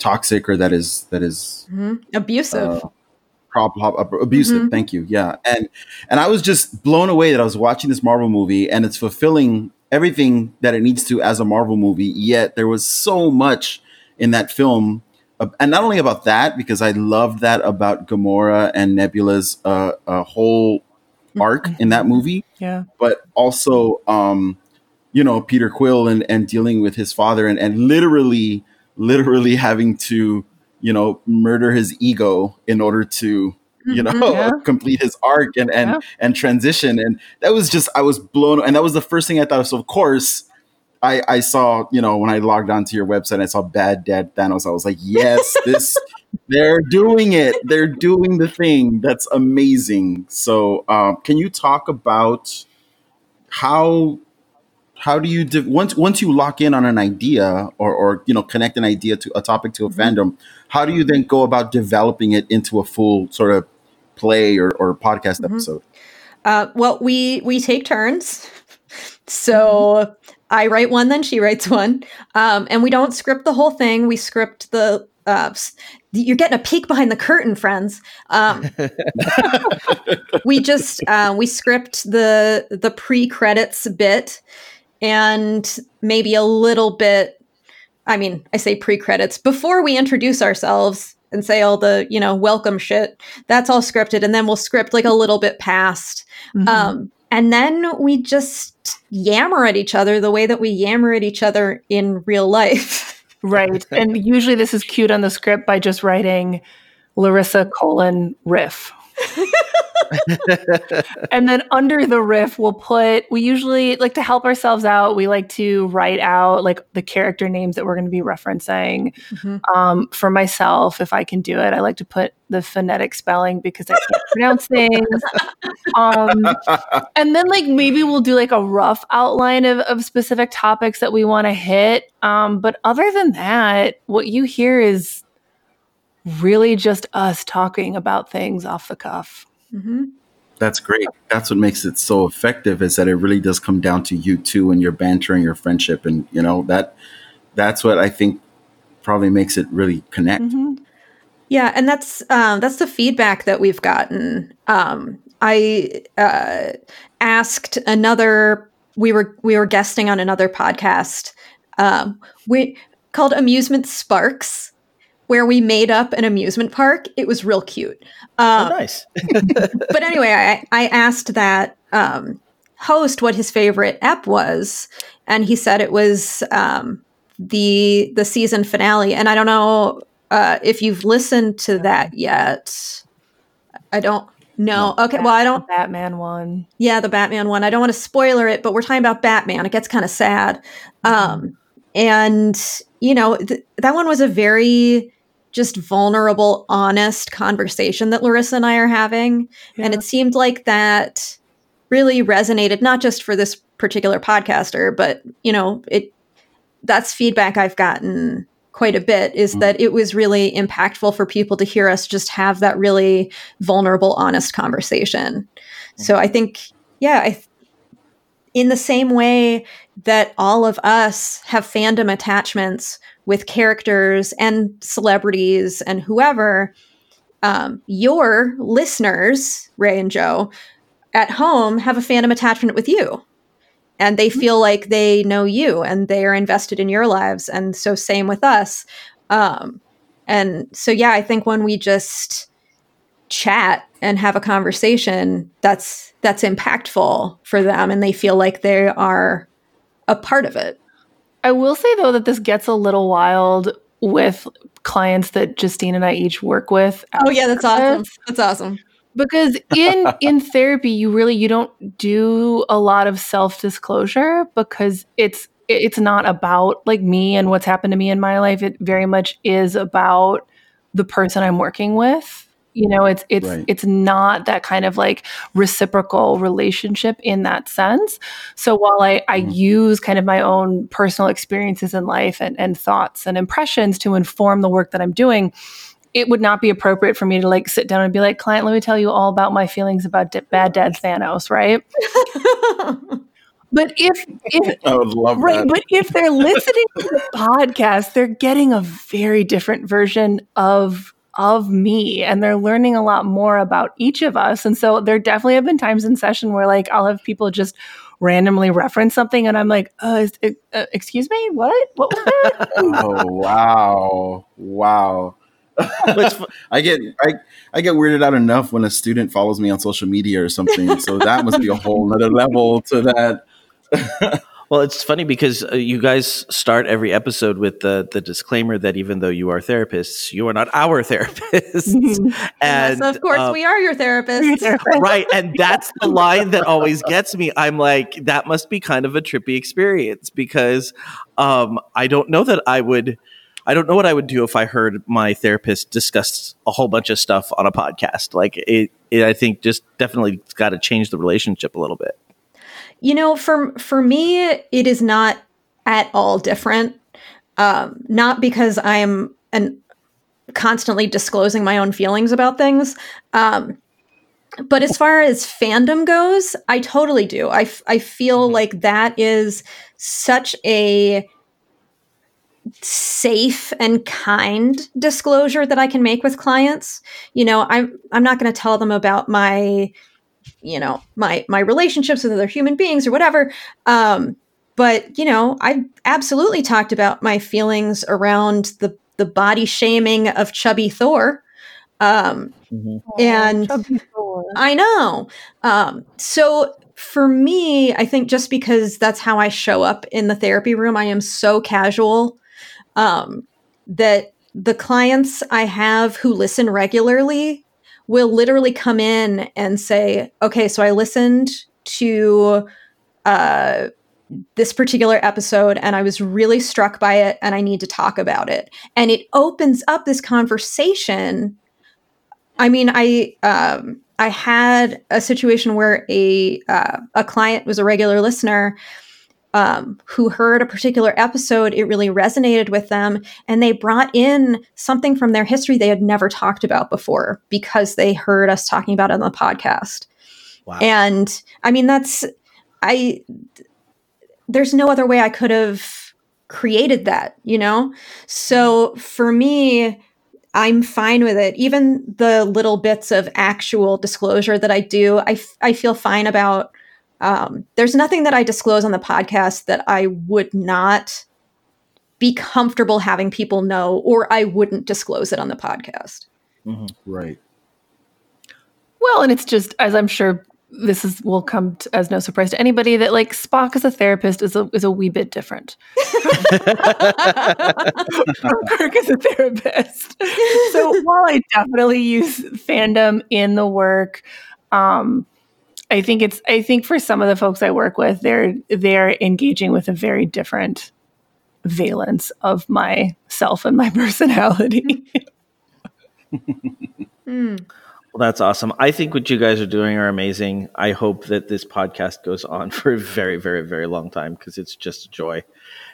toxic or that is that is Mhm. Abusive. uh, abusive Mhm. thank you yeah and and i was just blown away that i was watching this marvel movie and it's fulfilling everything that it needs to as a marvel movie yet there was so much in that film uh, and not only about that because i loved that about gamora and nebula's uh, uh whole arc in that movie Yeah. but also um you know peter quill and and dealing with his father and and literally literally having to you know murder his ego in order to you know Mhm, yeah. complete his arc and and Yeah. and transition and that was just i was blown and that was the first thing i thought of so of course I, I saw, you know, when I logged onto your website, I saw Bad Dad Thanos. I was like, yes, this, they're doing it. They're doing the thing. That's amazing. So, um, can you talk about how how do you de- once once you lock in on an idea or or you know connect an idea to a topic to a fandom? How do you then go about developing it into a full sort of play or, or podcast episode? Uh, well, we we take turns. So I write one, then she writes one, um, and we don't script the whole thing. We script the. Uh, you're getting a peek behind the curtain, friends. Um, we just uh, we script the the pre credits bit, and maybe a little bit. I mean, I say pre credits before we introduce ourselves and say all the you know welcome shit. That's all scripted, and then we'll script like a little bit past. Mhm. Um, and then we just yammer at each other the way that we yammer at each other in real life. right. And usually this is cued on the script by just writing Larisa colon riff. and then under the riff, we'll put, we usually like to help ourselves out. We like to write out like the character names that we're going to be referencing. Mhm. Um, for myself, if I can do it, I like to put the phonetic spelling because I can't pronounce things. Um, and then like maybe we'll do like a rough outline of, of specific topics that we want to hit. Um, but other than that, what you hear is really just us talking about things off the cuff. Mhm. That's great. That's what makes it so effective is that it really does come down to you two and your banter and your friendship and you know that that's what I think probably makes it really connect. Yeah, and that's um, that's the feedback that we've gotten. Um, I uh, asked another. We were we were guesting on another podcast. Um, we called Amusement Sparks, where we made up an amusement park. It was real cute. Oh, Um, nice. but anyway, I, I asked that um, host what his favorite ep was, and he said it was um, the the season finale. And I don't know uh, if you've listened to that yet. I don't know. Okay, well, I don't. Batman one. Yeah, the Batman one. I don't want to spoiler it, but we're talking about Batman. It gets kind of sad. Um, and, you know, th- that one was a very just vulnerable, honest conversation that Larisa and I are having. And it seemed like that really resonated, not just for this particular podcaster, but, you know, it that's feedback I've gotten quite a bit is mm. that it was really impactful for people to hear us just have that really vulnerable, honest conversation. Mm. So I think, yeah, I, th- in the same way that all of us have fandom attachments with characters and celebrities and whoever, um, your listeners, Ray and Joe, at home have a fandom attachment with you. And they feel like they know you and they are invested in your lives. And so same with us. Um, and so yeah i think when we just chat and have a conversation that's that's impactful for them and they feel like they are a part of it. I will say though that this gets a little wild with clients that Justine and I each work with. Oh yeah, that's awesome. That's awesome. Because in in therapy you really you don't do a lot of self-disclosure because it's it's not about like me and what's happened to me in my life. It very much is about the person I'm working with you know it's it's right. it's not that kind of like reciprocal relationship in that sense so while i i mm-hmm. use kind of my own personal experiences in life and, and thoughts and impressions to inform the work that i'm doing it would not be appropriate for me to like sit down and be like client let me tell you all about my feelings about D- bad dad thanos right But if, if I would love right, that. but if they're listening to the podcast, they're getting a very different version of of me and they're learning a lot more about each of us. And so there definitely have been times in session where like I'll have people just randomly reference something and I'm like, uh, uh excuse me, what? What was that? oh, wow. Wow. I get I, I get weirded out enough when a student follows me on social media or something. So that must be a whole other level to that. Well, it's funny because uh, you guys start every episode with the the disclaimer that even though you are therapists, you are not our therapists. and yes, of course, um, we are your therapists. right, and that's the line that always gets me. I'm like, that must be kind of a trippy experience because um, I don't know that I would. I don't know what I would do if I heard my therapist discuss a whole bunch of stuff on a podcast. Like it, it I think just definitely got to change the relationship a little bit. You know, for for me, it is not at all different. Um, not because I'm an constantly disclosing my own feelings about things. Um, but as far as fandom goes, I totally do. I, f- I feel mm-hmm. like that is such a safe and kind disclosure that I can make with clients. You know, I'm I'm not going to tell them about my you know my my relationships with other human beings or whatever. Um but you know i've absolutely talked about my feelings around the the body shaming of chubby thor. Um mm-hmm. and i know. Um so for me i think just because that's how i show up in the therapy room i am so casual um that the clients i have who listen regularly will literally come in and say, okay, so I listened to uh, this particular episode and I was really struck by it and I need to talk about it. And it opens up this conversation. I mean, I um, I had a situation where a uh, a client was a regular listener um, who heard a particular episode, it really resonated with them, and they brought in something from their history they had never talked about before because they heard us talking about it on the podcast. Wow. And I mean, that's, I, there's no other way I could have created that, you know? So for me, I'm fine with it. Even the little bits of actual disclosure that I do, I, f- I feel fine about um, there's nothing that I disclose on the podcast that I would not be comfortable having people know, or I wouldn't disclose it on the podcast. Mm-hmm. Right. Well, and it's just as I'm sure this is will come to, as no surprise to anybody that like Spock as a therapist is a is a wee bit different from Kirk as a therapist. So while I definitely use fandom in the work, um, I think it's I think for some of the folks I work with, they're they're engaging with a very different valence of myself and my personality. mm. Well, that's awesome. I think what you guys are doing are amazing. I hope that this podcast goes on for a very, very, very long time because it's just a joy.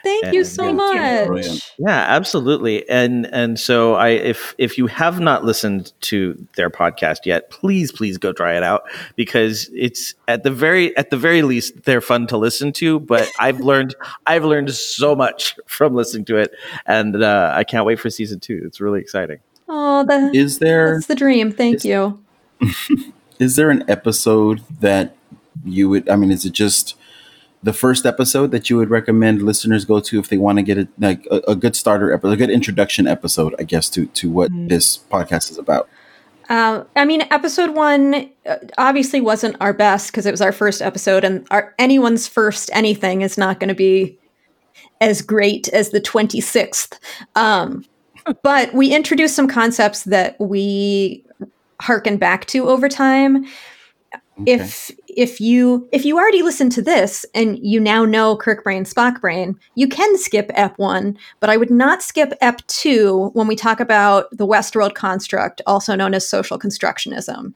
Thank and, you so much. Yeah, absolutely. And and so I if if you have not listened to their podcast yet, please please go try it out because it's at the very at the very least they're fun to listen to, but I've learned I've learned so much from listening to it and uh, I can't wait for season 2. It's really exciting. Oh, the, is there? That's the dream. Thank is, you. is there an episode that you would? I mean, is it just the first episode that you would recommend listeners go to if they want to get a, like a, a good starter episode, a good introduction episode, I guess, to to what mm. this podcast is about? Uh, I mean, episode one uh, obviously wasn't our best because it was our first episode, and our anyone's first anything is not going to be as great as the 26th. Um, but we introduced some concepts that we harken back to over time. Okay. If if you if you already listened to this and you now know Kirk Brain Spock Brain, you can skip Ep one, but I would not skip Ep two when we talk about the Westworld construct, also known as social constructionism.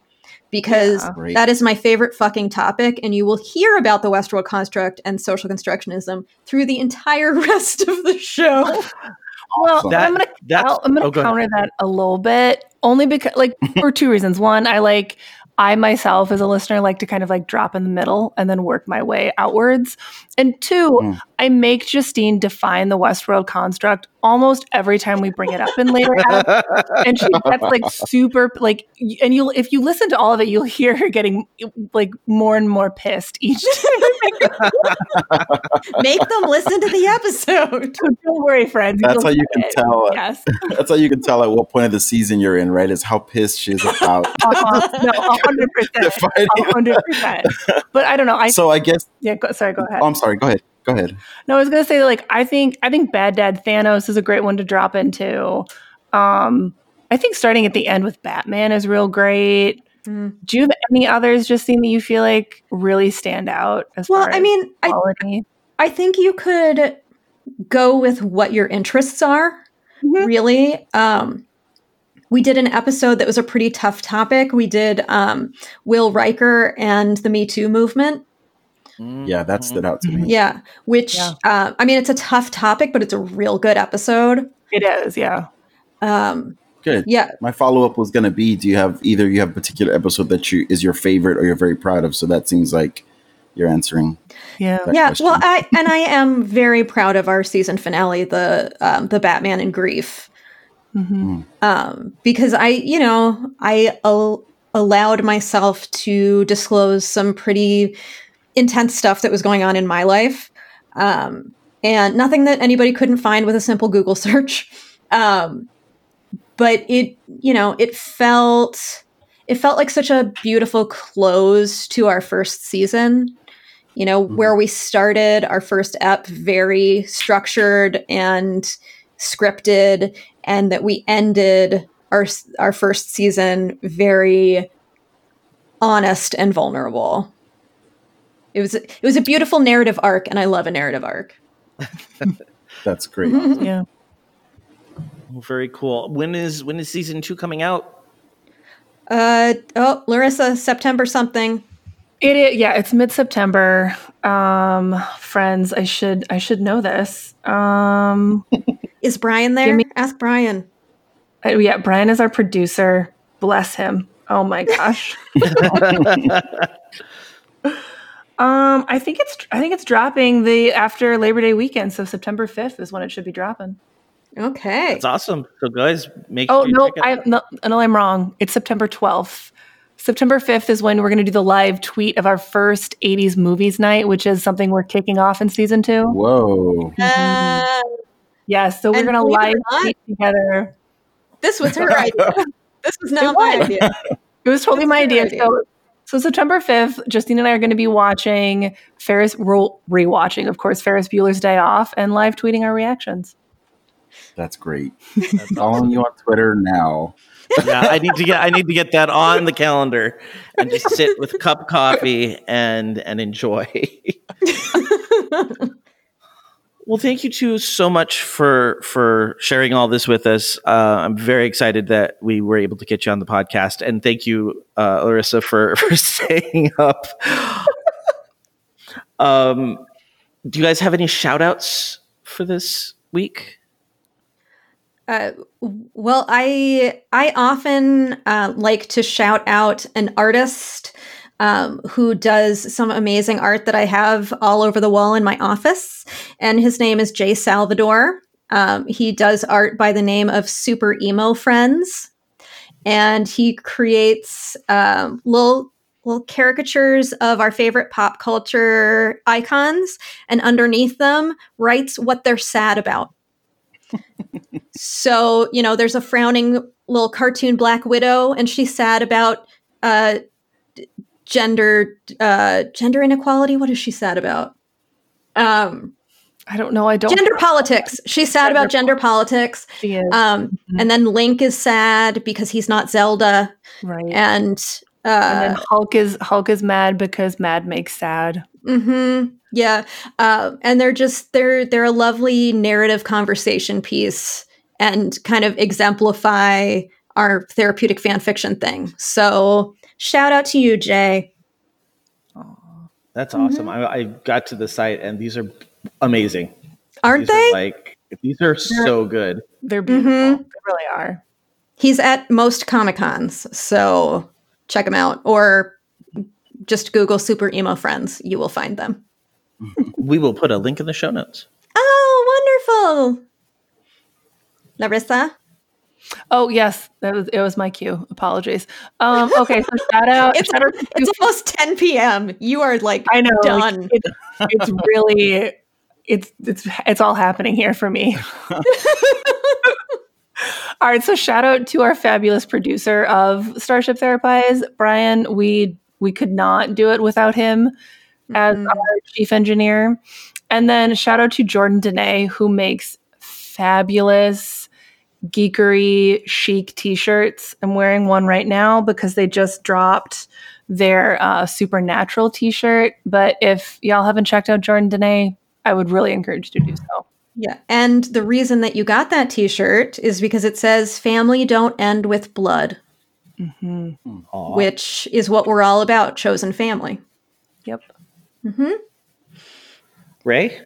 Because Yeah. That is my favorite fucking topic, and you will hear about the Westworld construct and social constructionism through the entire rest of the show. Well, That- I'm gonna that's- I'll- I'm gonna oh, go ahead. counter that a little bit, only because like for two reasons. One, I like I myself as a listener like to kind of like drop in the middle and then work my way outwards. And two, Mm. I make Justine define the Westworld construct almost every time we bring it up in later eps. and she gets like super like and you'll if you listen to all of it you'll hear her getting like more and more pissed each time Make them listen to the episode. so don't worry friends That's how you can it. tell. uh, yes That's how you can tell at what point of the season you're in, right? Is how pissed she is about. uh-huh. no a hundred percent a hundred percent but i don't know i so I guess. yeah go, sorry go ahead I'm sorry. Go ahead. Go ahead. no i was gonna say like i think i think bad dad thanos is a great one to drop into um i think starting at the end with batman is real great Mm. do you have any others justine that you feel like really stand out as Well, far I as mean, I, quality I think you could go with what your interests are, Mhm. really. Um, we did an episode that was a pretty tough topic. We did um, Will Riker and the Me Too movement. Yeah, that stood out to me. Yeah, which, Yeah. Uh, I mean, it's a tough topic, but it's a real good episode. it is yeah Um, Good. yeah, My follow up was going to be: Do you have either you have a particular episode that you is your favorite or you're very proud of? So that seems like you're answering. yeah yeah. question. Well, I and I am very proud of our season finale, the um, the Batman in Grief. hmm um, because I, you know, I al- allowed myself to disclose some pretty intense stuff that was going on in my life, um, and nothing that anybody couldn't find with a simple Google search. Um, but it, you know, it felt it felt like such a beautiful close to our first season. You know, where we started our first ep very structured and scripted and that we ended our our first season very honest and vulnerable. It was it was a beautiful narrative arc, and I love a narrative arc. That's great. yeah Oh, very cool. When is when is season two coming out? Uh oh, Larisa, September something. It is, yeah, it's mid September. Um, friends, I should I should know this. Um, Is Brian there? me- Ask Brian. uh, yeah, Brian is our producer. Bless him. Oh my gosh. um, I think it's I think it's dropping the after Labor Day weekend, so September fifth is when it should be dropping. Okay. That's awesome. So guys, make Oh sure you no, I out. no, no, I'm wrong. It's September 12th. September 5th is when we're going to do the live tweet of our first 80s movies night, which is something we're kicking off in season two. Whoa. Uh, Yes, so we're going to live tweet together. this was her idea. This was not my was. idea. It was totally my idea. idea. So, so September 5th, Justine and I are going to be watching Ferris, ro- rewatching, of course, Ferris Bueller's Day Off and live tweeting our reactions. That's great. Following you on Twitter now. yeah, I need to get I need to get that on the calendar and just sit with a cup of coffee and and enjoy. well, thank you two so much for for sharing all this with us. Uh, I'm very excited that we were able to get you on the podcast, and thank you, uh, Larisa, for for staying up. um, do you guys have any shout outs for this week? Uh, well, I I often uh, like to shout out an artist um, who does some amazing art that I have all over the wall in my office, and his name is Jay Salvador. Um, he does art by the name of Super Emo Friends, and he creates um, little little caricatures of our favorite pop culture icons, and underneath them writes what they're sad about. so, you know, there's a frowning little cartoon Black Widow, and she's sad about uh, gender uh, gender inequality. What is she sad about? Um, I don't know. I don't. Gender politics. She's sad about gender politics. She is. Um, Mm-hmm. And then Link is sad because he's not Zelda. right. And, uh, and then Hulk is Hulk is mad because mad makes sad. Mm-hmm. Yeah, uh, and they're just they're they're a lovely narrative conversation piece and kind of exemplify our therapeutic fan fiction thing. So shout out to you, Jay. That's awesome. I, I got to the site and these are amazing. Aren't These are they? like these are so good. They're beautiful. Mhm. They really are. He's at most Comic Cons, so check him out, or just Google Super Emo Friends. You will find them. We will put a link in the show notes. Oh, wonderful, Larisa. Oh yes, that was it. Was my cue. Apologies. Um, okay, so shout out. It's, shout out to it's almost 10 p.m. You are like I know. like, done. it's, it's really it's it's it's all happening here for me. all right, so shout out to our fabulous producer of Starship Therapise, Brian. We we could not do it without him as Mhm. our chief engineer. And then shout out to Jordan Dene, who makes fabulous geekery chic t-shirts. I'm wearing one right now because they just dropped their uh, supernatural t-shirt. But if y'all haven't checked out Jordan Dene, I would really encourage you to do so. Yeah. And the reason that you got that t shirt is because it says family don't end with blood, hmm which is what we're all about chosen family. Yep. Mm-hmm. Ray?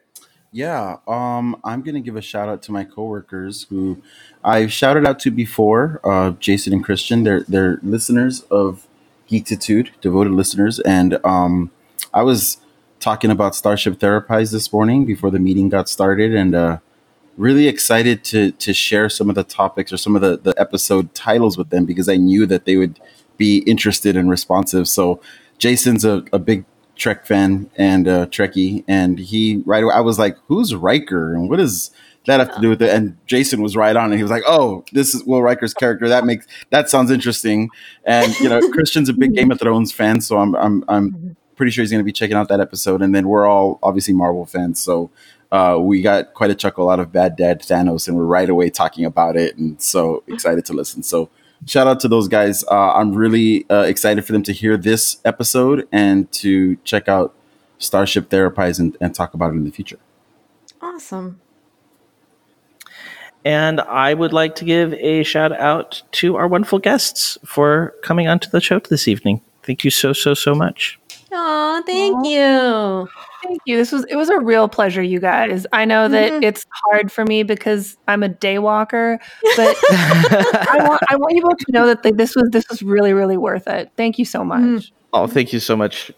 Yeah, um, I'm gonna give a shout out to my coworkers who I've shouted out to before, uh, Jason and Christian. They're they're listeners of Geektitude, devoted listeners, and um, I was talking about Starship Therapise this morning before the meeting got started, and uh, really excited to to share some of the topics or some of the the episode titles with them because I knew that they would be interested and responsive. So Jason's a, a big Trek fan and uh, Trekkie, and he right away I was like, "Who's Riker and what does that have to do with it?" And Jason was right on, and he was like, "Oh, this is Will Riker's character. That makes that sounds interesting." And you know, Christian's a big Game of Thrones fan, so I'm I'm I'm pretty sure he's going to be checking out that episode. And then we're all obviously Marvel fans, so uh, we got quite a chuckle out of Bad Dad Thanos, and we're right away talking about it, and so excited to listen. So shout out to those guys. Uh, I'm really uh, excited for them to hear this episode and to check out Starship Therapise and, and talk about it in the future. Awesome. And I would like to give a shout out to our wonderful guests for coming onto the show this evening. Thank you so, so, so much. Oh, thank you. Thank you. This was it was a real pleasure, you guys. I know that Mhm. it's hard for me because I'm a day walker, but I want I want you both to know that like, this was this was really really worth it. Thank you so much. Mm. Oh, thank you so much.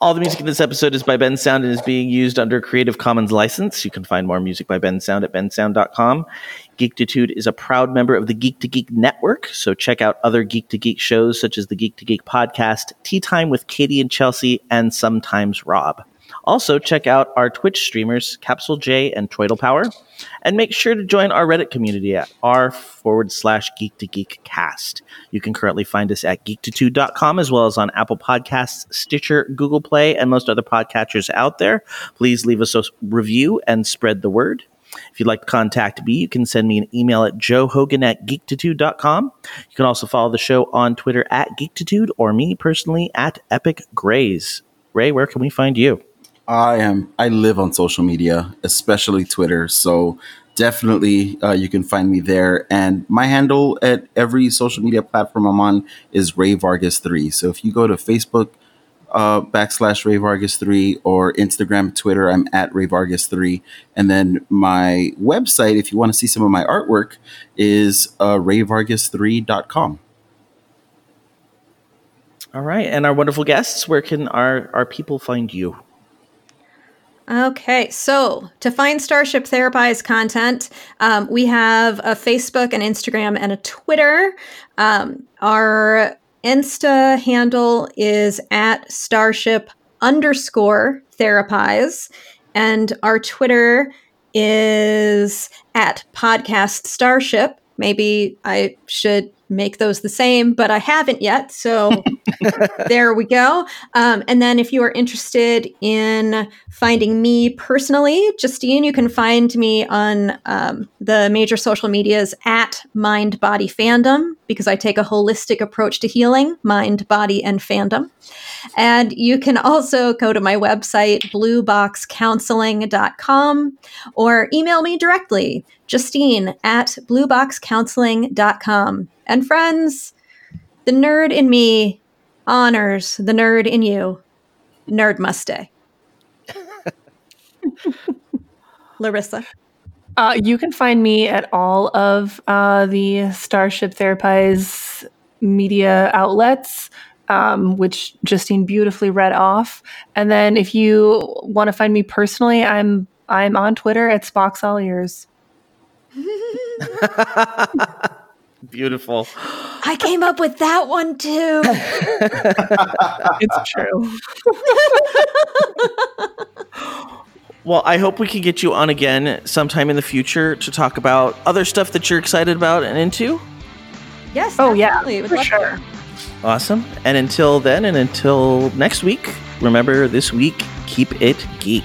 All the music in this episode is by Bensound and is being used under Creative Commons license. You can find more music by Bensound at bensound.com. Geektitude is a proud member of the Geek to Geek network, so check out other Geek to Geek shows such as the Geek to Geek podcast, Tea Time with Katie and Chelsea, and sometimes Rob. Also, check out our Twitch streamers, Capsule Jay and Troytle Power, and make sure to join our Reddit community at r forward slash geek to geek cast. You can currently find us at geektitude.com as well as on Apple Podcasts, Stitcher, Google Play, and most other podcatchers out there. Please leave us a review and spread the word. If you'd like to contact me, you can send me an email at joehogan at geektitude.com. You can also follow the show on Twitter at geektitude or me personally at Epic Grays. Ray, where can we find you? I am. I live on social media, especially Twitter. So definitely, uh, you can find me there. And my handle at every social media platform I'm on is Ray Vargas three. So if you go to Facebook uh, backslash Ray Vargas three or Instagram, Twitter, I'm at Ray Vargas three. And then my website, if you want to see some of my artwork, is uh, RayVargas3.com. All right. And our wonderful guests, where can our, our people find you? Okay, so to find Starship Therapise content, um, we have a Facebook, an Instagram, and a Twitter. Um, our Insta handle is at Starship underscore Therapise, and our Twitter is at Podcast Starship. Maybe I should make those the same, but I haven't yet. So there we go. Um, and then if you are interested in finding me personally, Justine, you can find me on um, the major social medias at Mind Body Fandom because I take a holistic approach to healing, mind, body, and fandom. And you can also go to my website, blueboxcounseling.com, or email me directly, Justine at blueboxcounseling.com. And friends, the nerd in me honors the nerd in you. Nerd must stay. Larisa. Uh, you can find me at all of uh, the Starship Therapise media outlets, um, which Justine beautifully read off. And then if you want to find me personally, I'm I'm on Twitter at Spock's All Ears. Beautiful. I came up with that one too. it's true. Well, I hope we can get you on again sometime in the future to talk about other stuff that you're excited about and into. Yes. Oh, yeah, definitely. Would for sure. to. Awesome. And until then, and until next week, remember this week, keep it geek.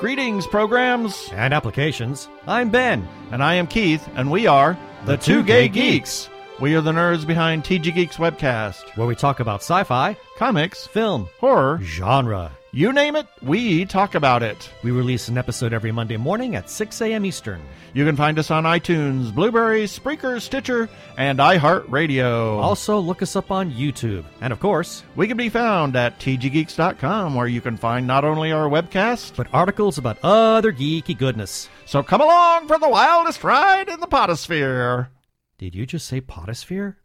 Greetings, programs. and applications. I'm Ben. And I am Keith, and we are The Two Gay Geeks. We are the nerds behind TG Geeks webcast. where we talk about sci fi, Comics, film, horror, genre. You name it, we talk about it. We release an episode every Monday morning at 6 a.m. Eastern. You can find us on iTunes, Blubrry, Spreaker, Stitcher, and iHeartRadio. Also, look us up on YouTube. And of course, we can be found at tggeeks.com, where you can find not only our webcast, but articles about other geeky goodness. so come along for the wildest ride in the potosphere. Did you just say potosphere?